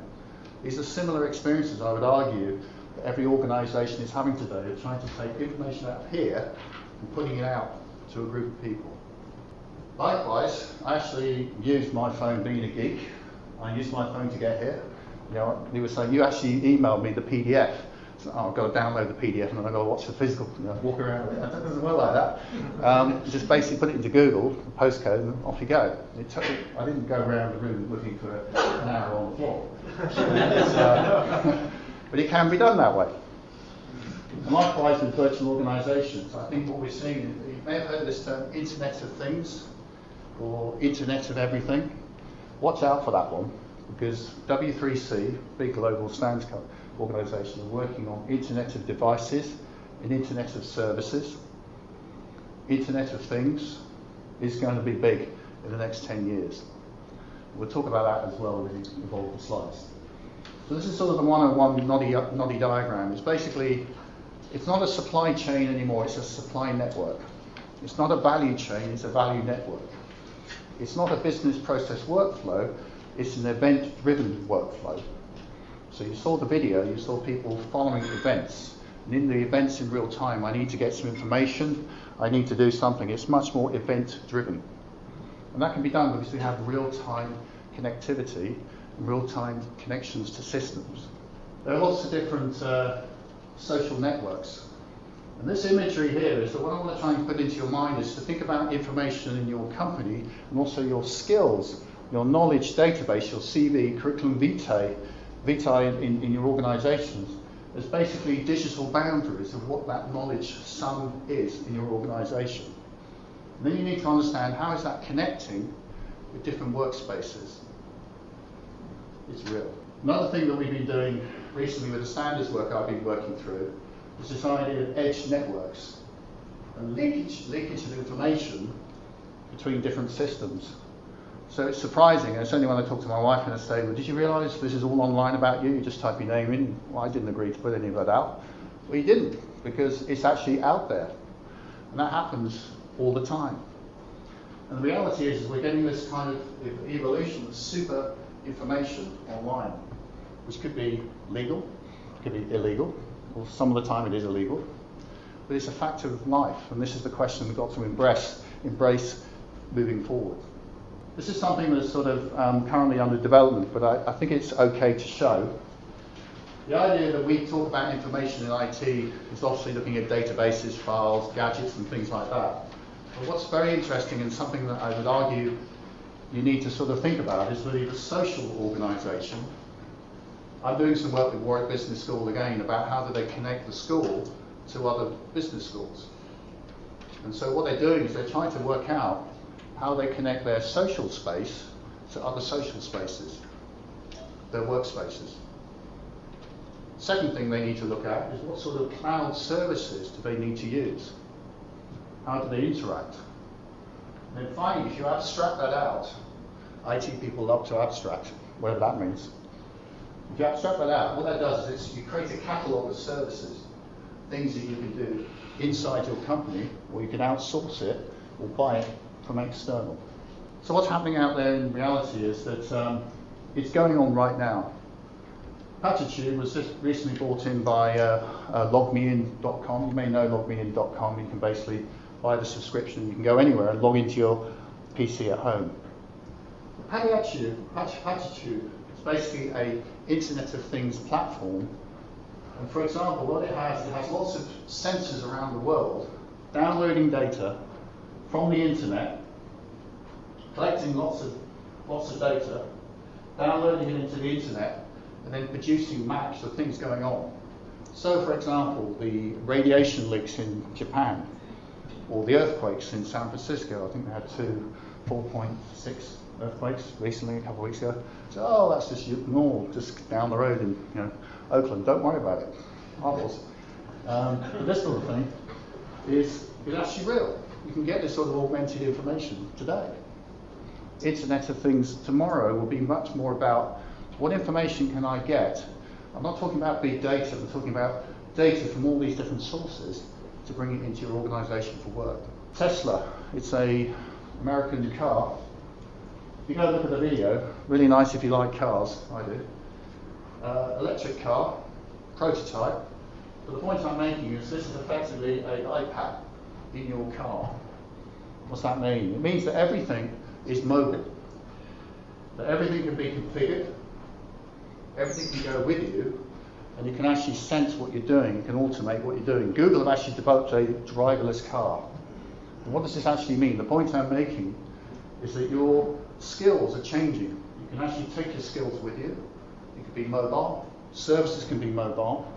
These are similar experiences, I would argue, that every organisation is having today of trying to take information out of here and putting it out to a group of people. Likewise, I actually used my phone being a geek. I used my phone to get here. You know, he was saying, you actually emailed me the PDF. So, I've got to download the PDF and then I've got to watch the physical, you know, walk around with it. Doesn't work like that. Um, just basically put it into Google, postcode, and off you go. Took, I didn't go around the room looking for an hour on the floor. uh, but it can be done that way. And likewise with virtual organisations, I think what we're seeing, you may have heard this term Internet of Things or Internet of Everything. Watch out for that one because W3C, big global standards stands organisation, are working on Internet of Devices and Internet of Services. Internet of Things is going to be big in the next 10 years. We'll talk about that as well when we evolve the slides. So this is sort of the 101 noddy, noddy diagram. It's basically, it's not a supply chain anymore, it's a supply network. It's not a value chain, it's a value network. It's not a business process workflow, it's an event driven workflow. So you saw the video, you saw people following events. And in the events in real time, I need to get some information, I need to do something. It's much more event driven. And that can be done because we have real-time connectivity and real-time connections to systems. There are lots of different uh, social networks. And this imagery here is that what I want to try and put into your mind is to think about information in your company and also your skills, your knowledge database, your CV, curriculum vitae, vitae in, in your organizations as basically digital boundaries of what that knowledge sum is in your organization. Then you need to understand how is that connecting with different workspaces. It's real. Another thing that we've been doing recently with the standards work I've been working through is this idea of edge networks and leakage, leakage of information between different systems. So it's surprising, and only when I talk to my wife and I say, well, did you realise this is all online about you? You just type your name in. Well, I didn't agree to put any of that out. Well, you didn't, because it's actually out there. And that happens all the time. And the reality is, is we're getting this kind of evolution of super information online, which could be legal, could be illegal, or some of the time it is illegal. But it's a fact of life, and this is the question we've got to embrace, embrace moving forward. This is something that's sort of um, currently under development, but I, I, think it's okay to show. The idea that we talk about information in IT is obviously looking at databases, files, gadgets, and things like that. But what's very interesting and something that I would argue you need to sort of think about is really the social organisation. I'm doing some work with Warwick Business School again about how do they connect the school to other business schools. And so what they're doing is they're trying to work out how they connect their social space to other social spaces, their workspaces. Second thing they need to look at is what sort of cloud services do they need to use? How do they interact? And then finally, if you abstract that out, IT people love to abstract, whatever that means. If you abstract that out, what that does is you create a catalogue of services, things that you can do inside your company, or you can outsource it or buy it from external. So what's happening out there in reality is that um, it's going on right now. Patitude was just recently bought in by uh, uh, logmein.com. You may know logmein.com. You can basically buy the subscription. You can go anywhere and log into your PC at home. Patitude, Patitude is basically a Internet of Things platform. And for example, what it has, it has lots of sensors around the world downloading data from the internet collecting lots of, lots of data, downloading it into the internet, and then producing maps of things going on. So, for example, the radiation leaks in Japan, or the earthquakes in San Francisco. I think they had two 4.6 earthquakes recently, a couple of weeks ago. So, oh, that's just normal, just down the road in you know, Oakland. Don't worry about it. Marvels. Um, but this sort of thing is, is actually real. You can get this sort of augmented information today. Internet of Things tomorrow will be much more about what information can I get. I'm not talking about big data, I'm talking about data from all these different sources to bring it into your organization for work. Tesla, it's a American car. If you go look at the video, really nice if you like cars, I do. Uh, electric car, prototype. But the point I'm making is this is effectively an iPad in your car. What's that mean? It means that everything is mobile. That everything can be configured, everything can go with you, and you can actually sense what you're doing, you can automate what you're doing. Google have actually developed a driverless car. And what does this actually mean? The point I'm making is that your skills are changing. You can actually take your skills with you. You can be mobile. Services can be mobile.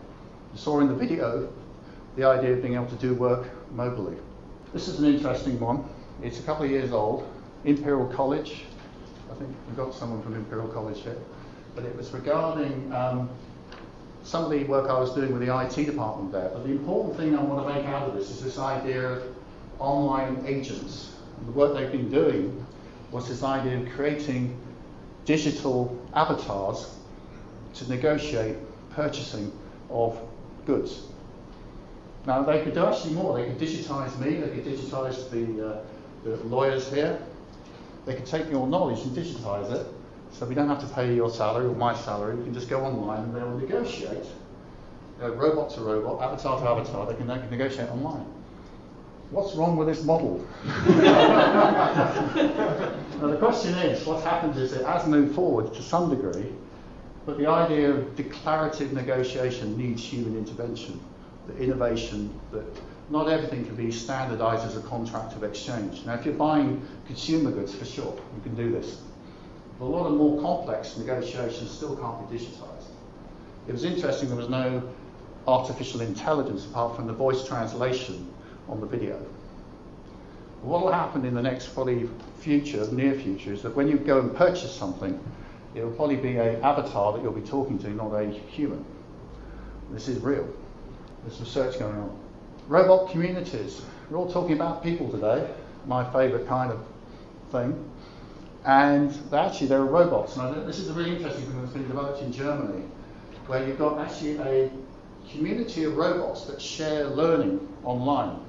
You saw in the video the idea of being able to do work mobily. This is an interesting one. It's a couple of years old. Imperial College. I think we've got someone from Imperial College here. But it was regarding um, some of the work I was doing with the IT department there. But the important thing I want to make out of this is this idea of online agents. And the work they've been doing was this idea of creating digital avatars to negotiate purchasing of goods. Now they could do actually more. They could digitize me. They could digitize the, uh, the lawyers here. They can take your knowledge and digitize it, so we don't have to pay your salary or my salary. We can just go online and they will negotiate. robot to robot, avatar to avatar, they can, they can negotiate online. what's wrong with this model? now, the question is, what's happened is it has moved forward to some degree, but the idea of declarative negotiation needs human intervention, the innovation that not everything can be standardized as a contract of exchange. Now, if you're buying consumer goods, for sure, you can do this. But a lot of more complex negotiations still can't be digitized. It was interesting there was no artificial intelligence apart from the voice translation on the video. What will happen in the next probably future, near future, is that when you go and purchase something, it will probably be an avatar that you'll be talking to, not a human. This is real. There's research going on. Robot communities. We're all talking about people today, my favourite kind of thing. And actually, there are robots. And this is a really interesting thing that's been developed in Germany, where you've got actually a community of robots that share learning online.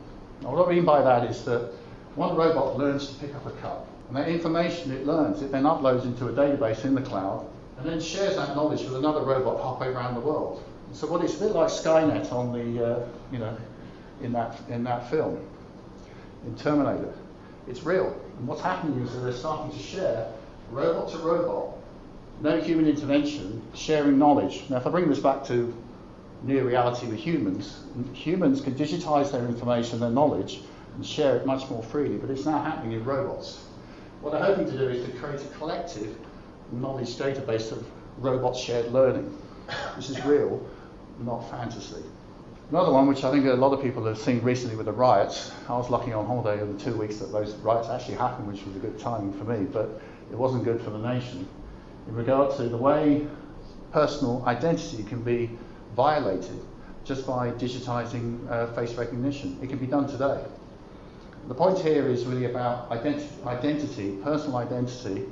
Now, what I mean by that is that one robot learns to pick up a cup, and that information it learns, it then uploads into a database in the cloud, and then shares that knowledge with another robot halfway around the world. So what it's a bit like Skynet on the, uh, you know, in that in that film, in Terminator. It's real. And what's happening is that they're starting to share robot to robot, no human intervention, sharing knowledge. Now, if I bring this back to near reality with humans, humans can digitize their information, their knowledge, and share it much more freely, but it's now happening in robots. What they're hoping to do is to create a collective knowledge database of robot shared learning. This is real, not fantasy. Another one, which I think a lot of people have seen recently with the riots, I was lucky on holiday in the two weeks that those riots actually happened, which was a good timing for me, but it wasn't good for the nation. In regard to the way personal identity can be violated just by digitizing uh, face recognition. It can be done today. The point here is really about identi- identity, personal identity,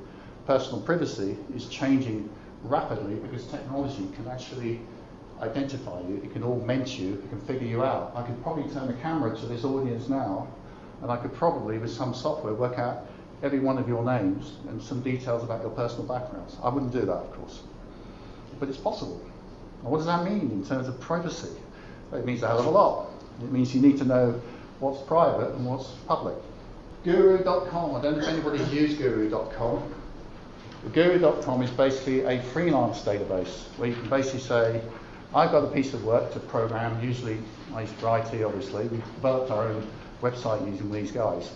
personal privacy is changing rapidly because technology can actually identify you, it can augment you, it can figure you out. I could probably turn the camera to this audience now, and I could probably, with some software, work out every one of your names and some details about your personal backgrounds. I wouldn't do that, of course. But it's possible. What does that mean in terms of privacy? It means a hell of a lot. It means you need to know what's private and what's public. Guru.com, I don't know if anybody's used Guru.com. Guru.com is basically a freelance database where you can basically say, I've got a piece of work to program, usually I use IT obviously, we developed our own website using these guys.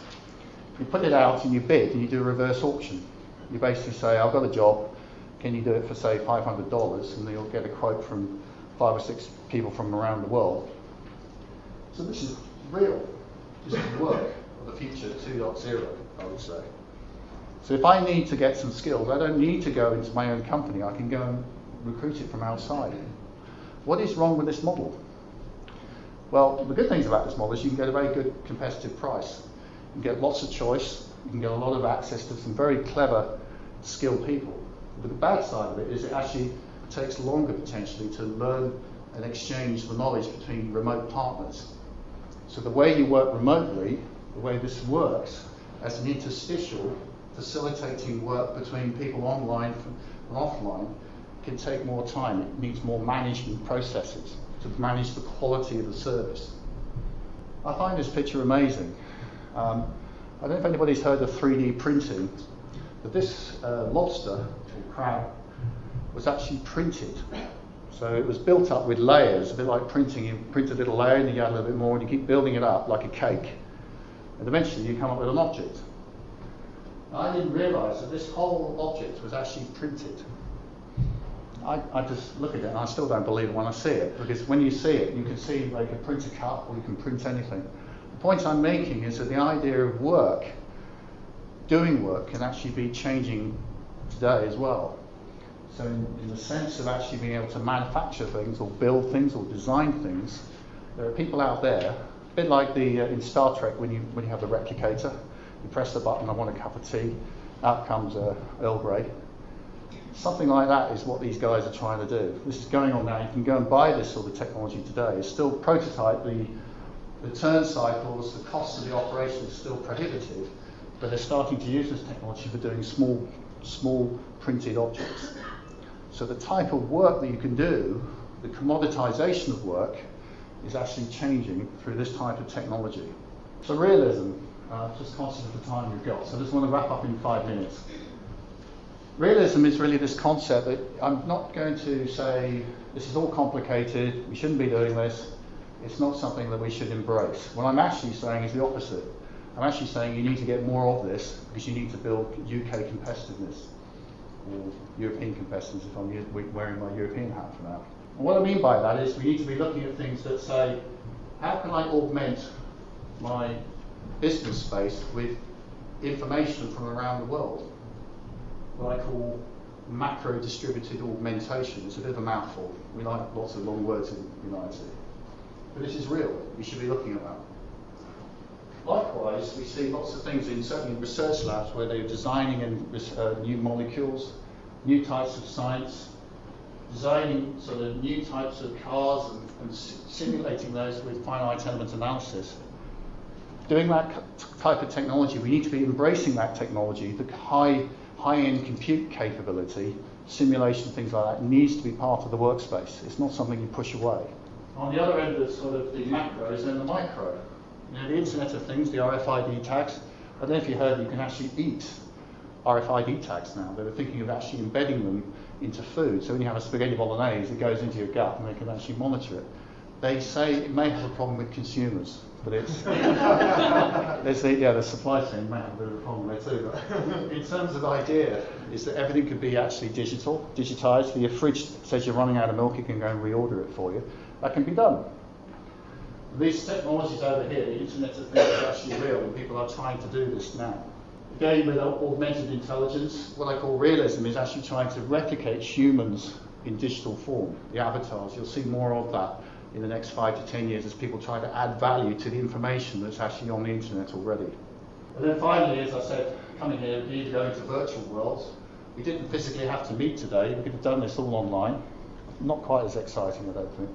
You put it out and you bid and you do a reverse auction. You basically say, I've got a job, can you do it for say $500? And then you'll get a quote from five or six people from around the world. So this is real. This is work of the future 2.0, I would say. So if I need to get some skills, I don't need to go into my own company. I can go and recruit it from outside. What is wrong with this model? Well, the good things about this model is you can get a very good competitive price. You can get lots of choice. You can get a lot of access to some very clever, skilled people. But the bad side of it is it actually takes longer potentially to learn and exchange the knowledge between remote partners. So the way you work remotely, the way this works as an interstitial facilitating work between people online and offline can take more time. It needs more management processes to manage the quality of the service. I find this picture amazing. Um, I don't know if anybody's heard of 3D printing, but this uh, lobster or crab was actually printed. So it was built up with layers, a bit like printing. You print a little layer and you add a little bit more and you keep building it up like a cake. And eventually you come up with an object. I didn't realise that this whole object was actually printed. I, I, just look at it and I still don't believe it when I see it because when you see it, you can see like a print a cup or you can print anything. The point I'm making is that the idea of work, doing work, can actually be changing today as well. So in, in, the sense of actually being able to manufacture things or build things or design things, there are people out there, a bit like the uh, in Star Trek when you when you have the replicator, you press the button, I want a cup of tea, out comes uh, Earl Grey. Something like that is what these guys are trying to do. This is going on now. You can go and buy this sort of technology today. It's still prototype. The the turn cycles, the cost of the operation is still prohibitive, but they're starting to use this technology for doing small small printed objects. So the type of work that you can do, the commoditization of work, is actually changing through this type of technology. So realism, uh, just conscious of the time we've got, so I just want to wrap up in five minutes. Realism is really this concept that I'm not going to say this is all complicated, we shouldn't be doing this, it's not something that we should embrace. What I'm actually saying is the opposite. I'm actually saying you need to get more of this because you need to build UK competitiveness or European competitiveness if I'm wearing my European hat for now. And what I mean by that is we need to be looking at things that say, how can I augment my business space with information from around the world? What I call macro distributed augmentation. It's a bit of a mouthful. We like lots of long words in United. But this is real. You should be looking at that. Likewise, we see lots of things in certainly research labs where they're designing uh, new molecules, new types of science, designing sort of new types of cars and, and simulating those with finite element analysis. Doing that type of technology, we need to be embracing that technology. The high high-end compute capability, simulation, things like that, needs to be part of the workspace. It's not something you push away. On the other end of sort of the macro is then the micro. You know, the Internet of Things, the RFID tags. I don't know if you heard, you can actually eat RFID tags now. They were thinking of actually embedding them into food. So when you have a spaghetti bolognese, it goes into your gut and they can actually monitor it. They say it may have a problem with consumers, but it's there's the, yeah the supply chain may have a bit of a problem there too. But in terms of idea, is that everything could be actually digital, digitized. So your fridge says you're running out of milk, you can go and reorder it for you. That can be done. These technologies over here, the Internet of Things is actually real, and people are trying to do this now. Again, with augmented intelligence, what I call realism is actually trying to replicate humans in digital form, the avatars. You'll see more of that in the next five to ten years as people try to add value to the information that's actually on the internet already. And then finally, as I said, coming here, we need to go into virtual worlds. We didn't physically have to meet today. We could have done this all online. Not quite as exciting, I don't think.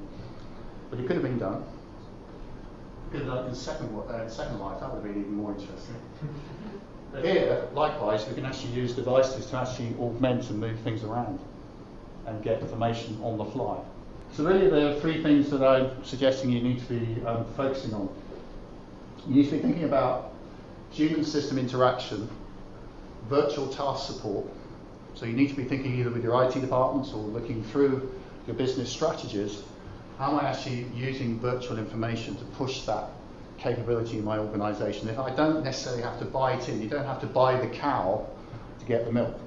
But it could have been done. We could have done it in second, uh, second life. That would have been even more interesting. but here, likewise, we can actually use devices to actually augment and move things around and get information on the fly. So really there are three things that I'm suggesting you need to be um, focusing on. You need to be thinking about human system interaction, virtual task support. So you need to be thinking either with your IT departments or looking through your business strategies, how am I actually using virtual information to push that capability in my organization? If I don't necessarily have to buy it in, you don't have to buy the cow to get the milk.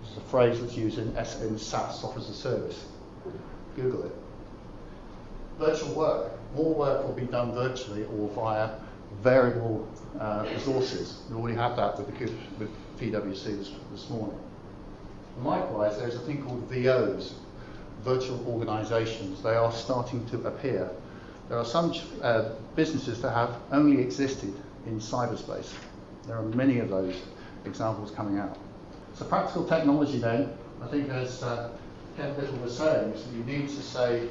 This is a phrase that's used in, in SaaS, software as a service. Google it. Virtual work. More work will be done virtually or via variable uh, resources. We already have that with, the, with PwC this, this morning. And likewise, there's a thing called VOs, virtual organizations. They are starting to appear. There are some uh, businesses that have only existed in cyberspace. There are many of those examples coming out. So practical technology then, I think as uh, Kemp Little was saying, is that you need to say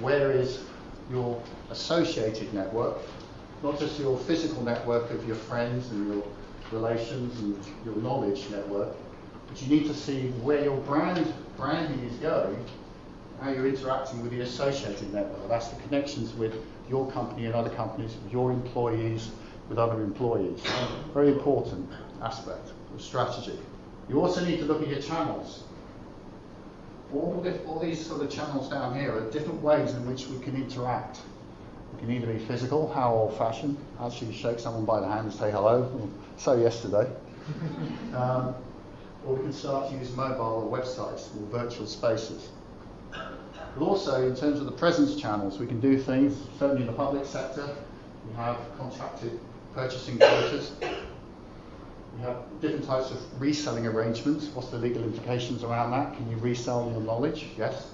where is your associated network, not just your physical network of your friends and your relations and your knowledge network, but you need to see where your brand branding is going, how you're interacting with the associated network. That's the connections with your company and other companies, with your employees, with other employees. Very important aspect of strategy. You also need to look at your channels all, the, all these sort of channels down here are different ways in which we can interact. We can either be physical, how old fashioned, actually shake someone by the hand and say hello, so yesterday. um, or we can start to use mobile or websites or virtual spaces. But also, in terms of the presence channels, we can do things, certainly in the public sector, we have contracted purchasing quotas, you have different types of reselling arrangements. What's the legal implications around that? Can you resell your knowledge? Yes.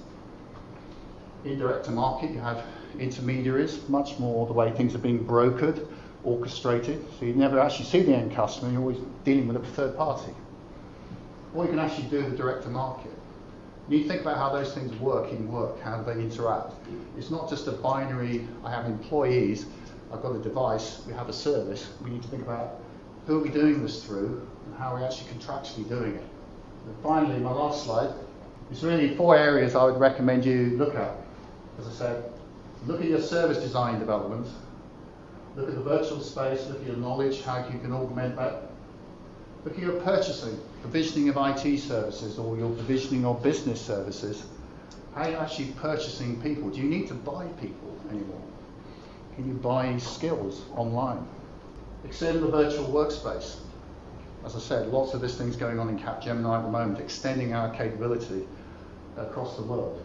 Indirect to market, you have intermediaries, much more the way things are being brokered, orchestrated. So you never actually see the end customer, you're always dealing with a third party. Or you can actually do the direct to market. You need to think about how those things work in work, how do they interact. It's not just a binary, I have employees, I've got a device, we have a service. We need to think about who are we doing this through, and how are we actually contractually doing it. And finally, my last slide is really four areas I would recommend you look at. As I said, look at your service design development, Look at the virtual space, look at your knowledge, how you can augment that. Look at your purchasing, provisioning of IT services or your provisioning of business services. How are you actually purchasing people? Do you need to buy people anymore? Can you buy skills online? Extend the virtual workspace. As I said, lots of this things going on in Capgemini at the moment, extending our capability across the world.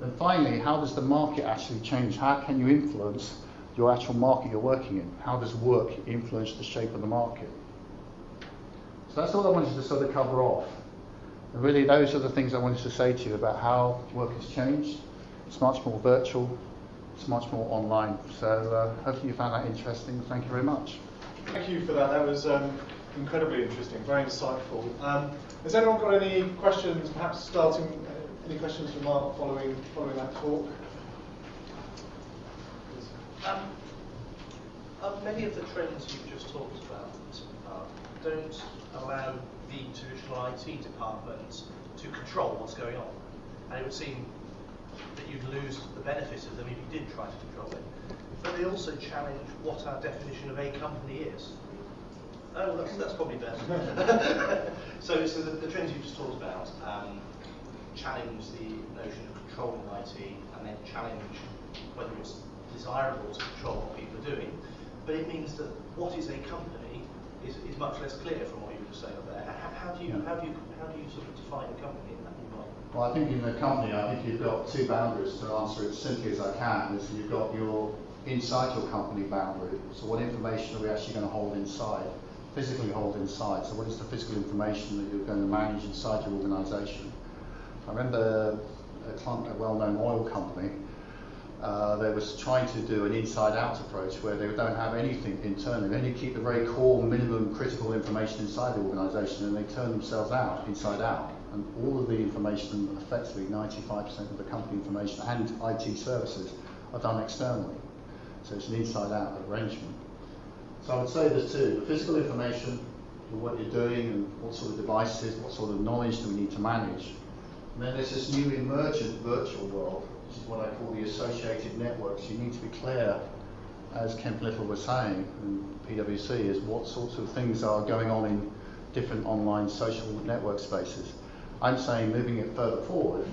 And finally, how does the market actually change? How can you influence your actual market you're working in? How does work influence the shape of the market? So that's all I wanted to sort of cover off. And really, those are the things I wanted to say to you about how work has changed. It's much more virtual, it's much more online. So uh, hopefully you found that interesting. Thank you very much. Thank you for that. That was um, incredibly interesting, very insightful. Um, has anyone got any questions? Perhaps starting uh, any questions for Mark following following that talk? Um, uh, many of the trends you've just talked about uh, don't allow the traditional IT department to control what's going on. And it would seem that you'd lose the benefit of them if you did try to control it. But they also challenge what our definition of a company is. Oh, that's, that's probably better. so, so the, the, trends you just talked about um, challenge the notion of controlling IT and then challenge whether it's desirable to control what people are doing. But it means that what is a company is, is much less clear from what you were saying there. How, how do you how do you how do you sort of define a company in that? Well, I think in the company, I think you've got two boundaries to answer it as simply as I can. Is you've got your inside your company boundary. So what information are we actually going to hold inside? Physically hold inside. So what is the physical information that you're going to manage inside your organisation? I remember a, a well-known oil company. Uh, they was trying to do an inside-out approach where they don't have anything internally. They only keep the very core, minimum, critical information inside the organisation, and they turn themselves out, inside out. And all of the information, effectively 95% of the company information and IT services, are done externally. So it's an inside out arrangement. So I would say there's two the physical information, what you're doing, and what sort of devices, what sort of knowledge do we need to manage. And then there's this new emergent virtual world, which is what I call the associated networks. You need to be clear, as Kemp Little was saying, and PwC, is what sorts of things are going on in different online social network spaces. I'm saying moving it further forward,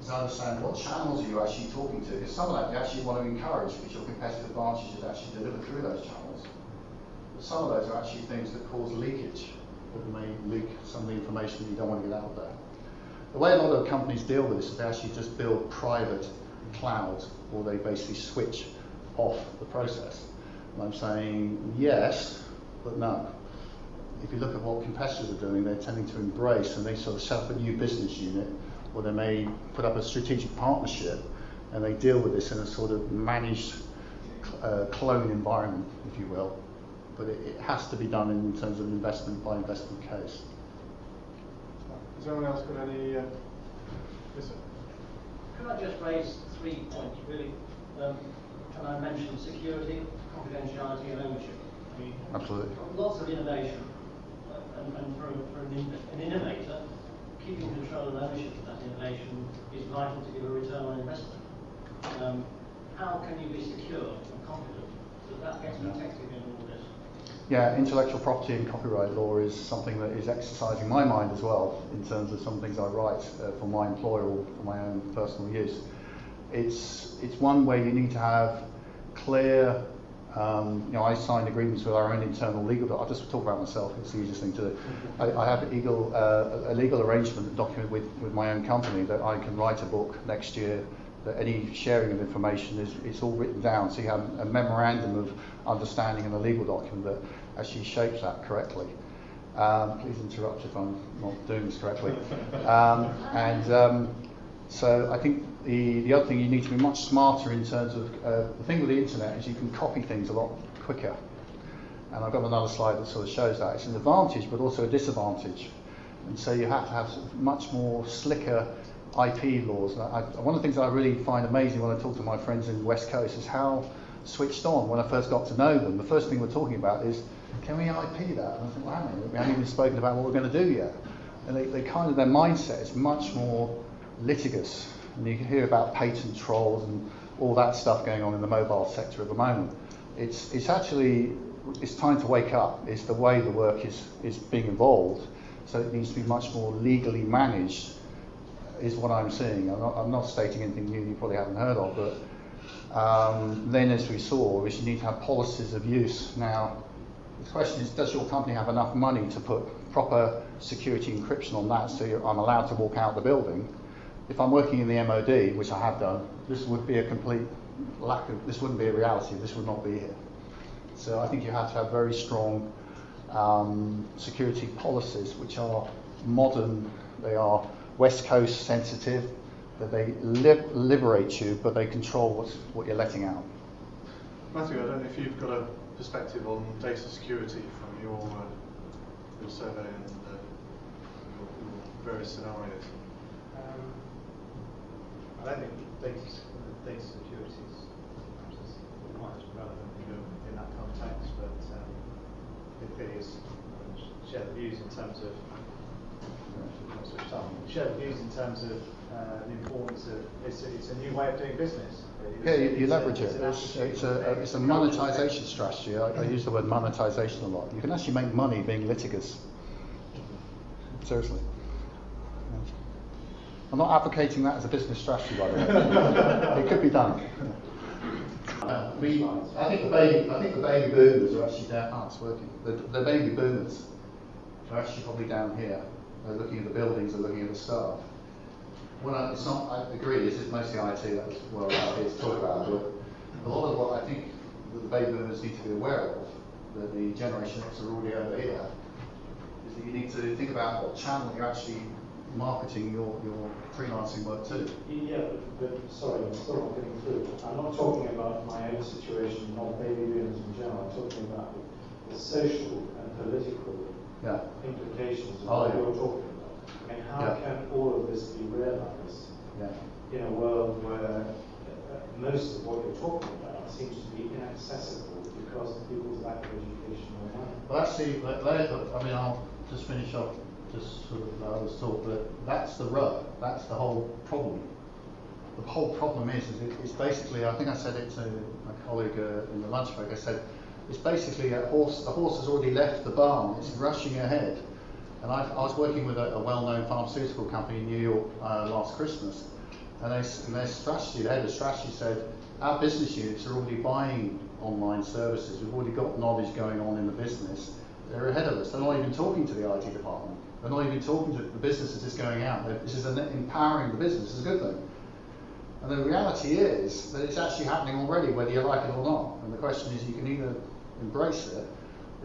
is understand what channels are you actually talking to. Because some of that you actually want to encourage because your competitive advantage is actually delivered through those channels. But some of those are actually things that cause leakage, that may leak some of the information that you don't want to get out there. The way a lot of companies deal with this is they actually just build private clouds or they basically switch off the process. And I'm saying yes, but no. If you look at what competitors are doing, they're tending to embrace and they sort of set up a new business unit or they may put up a strategic partnership and they deal with this in a sort of managed uh, clone environment, if you will. But it, it, has to be done in terms of investment by investment case. Has anyone else got any? Uh, yes, Could I just raise three points, really? Um, can I mention security, confidentiality, and ownership? Absolutely. Lots of innovation, and, for, for an, an innovator, keeping control and ownership of that innovation is vital to give a return on investment. Um, how can you be secure and confident that that gets protected in all this? Yeah, intellectual property and copyright law is something that is exercising my mind as well in terms of some things I write uh, for my employer or for my own personal use. It's, it's one where you need to have clear um, you know, I signed agreements with our own internal legal. I'll just talk about myself. It's the easiest thing to do. I, I have a legal, uh, a legal arrangement document with, with my own company that I can write a book next year. That any sharing of information is it's all written down. So you have a memorandum of understanding and a legal document that actually shapes that correctly. Um, please interrupt if I'm not doing this correctly. Um, and um, so I think the, the other thing you need to be much smarter in terms of uh, the thing with the internet is you can copy things a lot quicker. And I've got another slide that sort of shows that. It's an advantage but also a disadvantage. And so you have to have much more slicker IP laws. I, one of the things I really find amazing when I talk to my friends in the West Coast is how switched on when I first got to know them. The first thing we're talking about is, can we IP that? And I think, well, we haven't even spoken about what we're going to do yet. And they, they kind of, their mindset is much more litigious. And you can hear about patent trolls and all that stuff going on in the mobile sector at the moment. it's, it's actually, it's time to wake up. It's the way the work is, is being involved. So it needs to be much more legally managed, is what I'm seeing. I'm not, I'm not stating anything new you probably haven't heard of, but um, then as we saw, is you need to have policies of use. Now, the question is, does your company have enough money to put proper security encryption on that so I'm allowed to walk out the building? If I'm working in the MOD, which I have done, this would be a complete lack of, this wouldn't be a reality, this would not be here. So I think you have to have very strong um, security policies which are modern, they are West Coast sensitive, that they li- liberate you, but they control what, what you're letting out. Matthew, I don't know if you've got a perspective on data security from your uh, your survey and uh, your, your, various scenarios. I don't think data, data security is quite as relevant in, in that context, but um, it share the views in terms of share the views in terms of uh, the importance of it's a, it's a new way of doing business. Yeah, you, you leverage it. It's, it's, a, it's a monetization strategy. I, I, use the word monetization a lot. You can actually make money being litigious. Seriously. I'm not advocating that as a business strategy, by the way. it could be done. Uh, we, I think the baby, I think the baby boomers are actually down. Oh, it's working. The, the baby boomers are actually probably down here. They're looking at the buildings, they're looking at the staff. Well, uh, it's not. I agree. This is mostly IT. That was what I here to talk about. But a lot of what I think that the baby boomers need to be aware of, that the Generation X are already over here, is that you need to think about what channel you're actually marketing your, your freelancing work too. Yeah, but, but sorry, I'm still not getting through. I'm not talking about my own situation, not baby boomers in general. I'm talking about the social and political yeah. implications of oh, what yeah. you're talking about. I mean, how Yeah. can all of this be realized in a world where uh, most of what you're talking about seems to be inaccessible because of people's lack of education or money? Well, actually, I mean, I'll just finish off, just sort of let others talk, but that's the rub, that's the whole problem. The whole problem is, is it, it's basically, I think I said it to my colleague uh, in the lunch break, I said, it's basically a horse, the horse has already left the barn, it's rushing ahead. And I, I was working with a, a well-known pharmaceutical company in New York uh, last Christmas, and, they, and their strategy, the head of strategy said, our business units are already buying online services, we've already got knowledge going on in the business, they're ahead of us, they're not even talking to the IT department, they're not even talking to the business is going out, this is empowering the business, it's a good thing. And the reality is that it's actually happening already, whether you like it or not. And the question is, you can either embrace it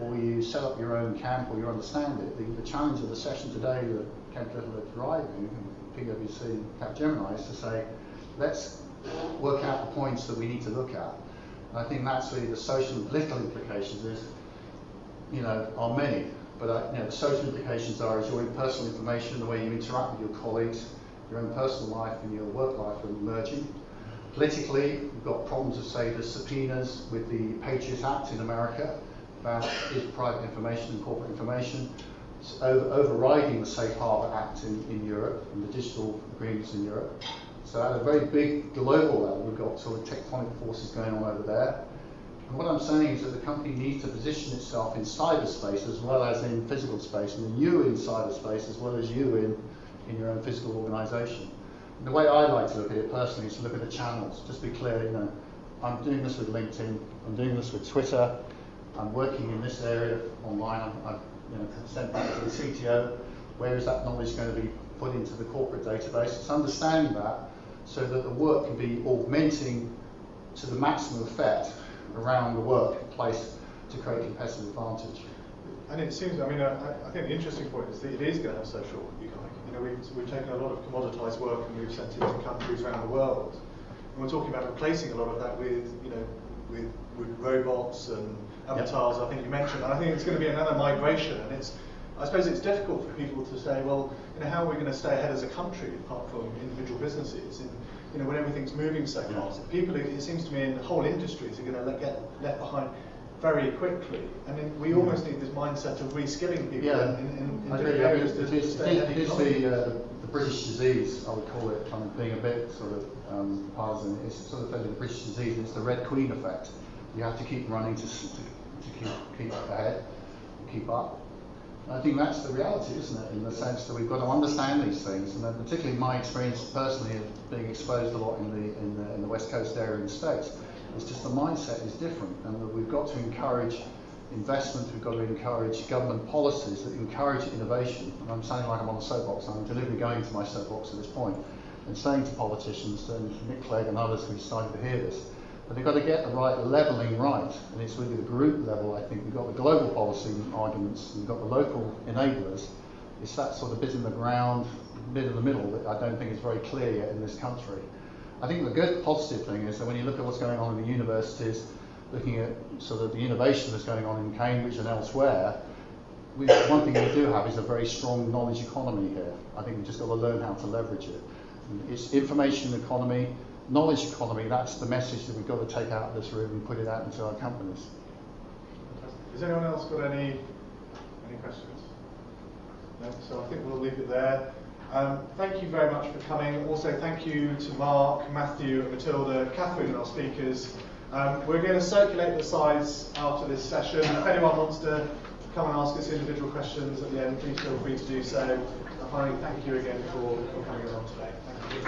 or you set up your own camp or you understand it. The, the challenge of the session today that Kemp Little are driving, and PwC Capgemini, is to say, let's work out the points that we need to look at. And I think that's really the social and political implications is, you know, are many. But uh, you know, the social implications are is your personal information, the way you interact with your colleagues, your own personal life and your work life are merging. Politically, we've got problems of, say, the subpoenas with the Patriot Act in America about is private information and corporate information, over, overriding the Safe Harbour Act in, in Europe and the digital agreements in Europe. So at a very big global level, we've got sort of tectonic forces going on over there. And what I'm saying is that the company needs to position itself in cyberspace as well as in physical space, and you in cyberspace as well as you in, in your own physical organisation. And the way I like to look at it personally is to look at the channels. Just be clear, you know, I'm doing this with LinkedIn, I'm doing this with Twitter, I'm working in this area online, I've, I've you know, sent back to the CTO, where is that knowledge going to be put into the corporate database? It's understanding that so that the work can be augmenting to the maximum effect around the workplace to create competitive advantage. And it seems, I mean, I, I think the interesting point is that it is going to have social economic. You know, we've, we've taken a lot of commoditized work and we've sent it to countries around the world. And we're talking about replacing a lot of that with, you know, with, with robots and avatars, I think you mentioned. And I think it's going to be another migration. And it's, I suppose it's difficult for people to say, well, you know, how are we going to stay ahead as a country apart from individual businesses? And, you know, when everything's moving so fast, people, it seems to me, in the whole industries are going to let, get left behind very quickly. And then we almost need this mindset of reskilling people Yeah, in, in, in I different agree. I mean, areas to, it to is, stay ahead it is the, uh, the British disease, I would call it, kind of being a bit sort of um, partisan. It's sort of the British disease. It's the Red Queen effect. You have to keep running to, to, to keep, keep ahead, keep up. I think that's the reality, isn't it? In the sense that we've got to understand these things, and particularly my experience personally of being exposed a lot in the in the, in the West Coast area in the States, is just the mindset is different, and that we've got to encourage investment. We've got to encourage government policies that encourage innovation. And I'm sounding like I'm on a soapbox. I'm deliberately going to my soapbox at this point, and saying to politicians and Nick Clegg and others who started to hear this but they've got to get the right levelling right, and it's really the group level. I think we've got the global policy arguments, we've got the local enablers. It's that sort of bit in the ground, bit in the middle that I don't think is very clear yet in this country. I think the good positive thing is that when you look at what's going on in the universities, looking at sort of the innovation that's going on in Cambridge and elsewhere, we, one thing we do have is a very strong knowledge economy here. I think we've just got to learn how to leverage it. It's information economy, knowledge economy, that's the message that we've got to take out of this room and put it out into our companies. Has anyone else got any any questions? No? So I think we'll leave it there. Um, thank you very much for coming. Also, thank you to Mark, Matthew, Matilda, Kathryn, and our speakers. Um, we're going to circulate the slides after this session. If anyone wants to come and ask us individual questions at the end, please feel free to do so. And finally, thank you again for, for coming along today. Thank.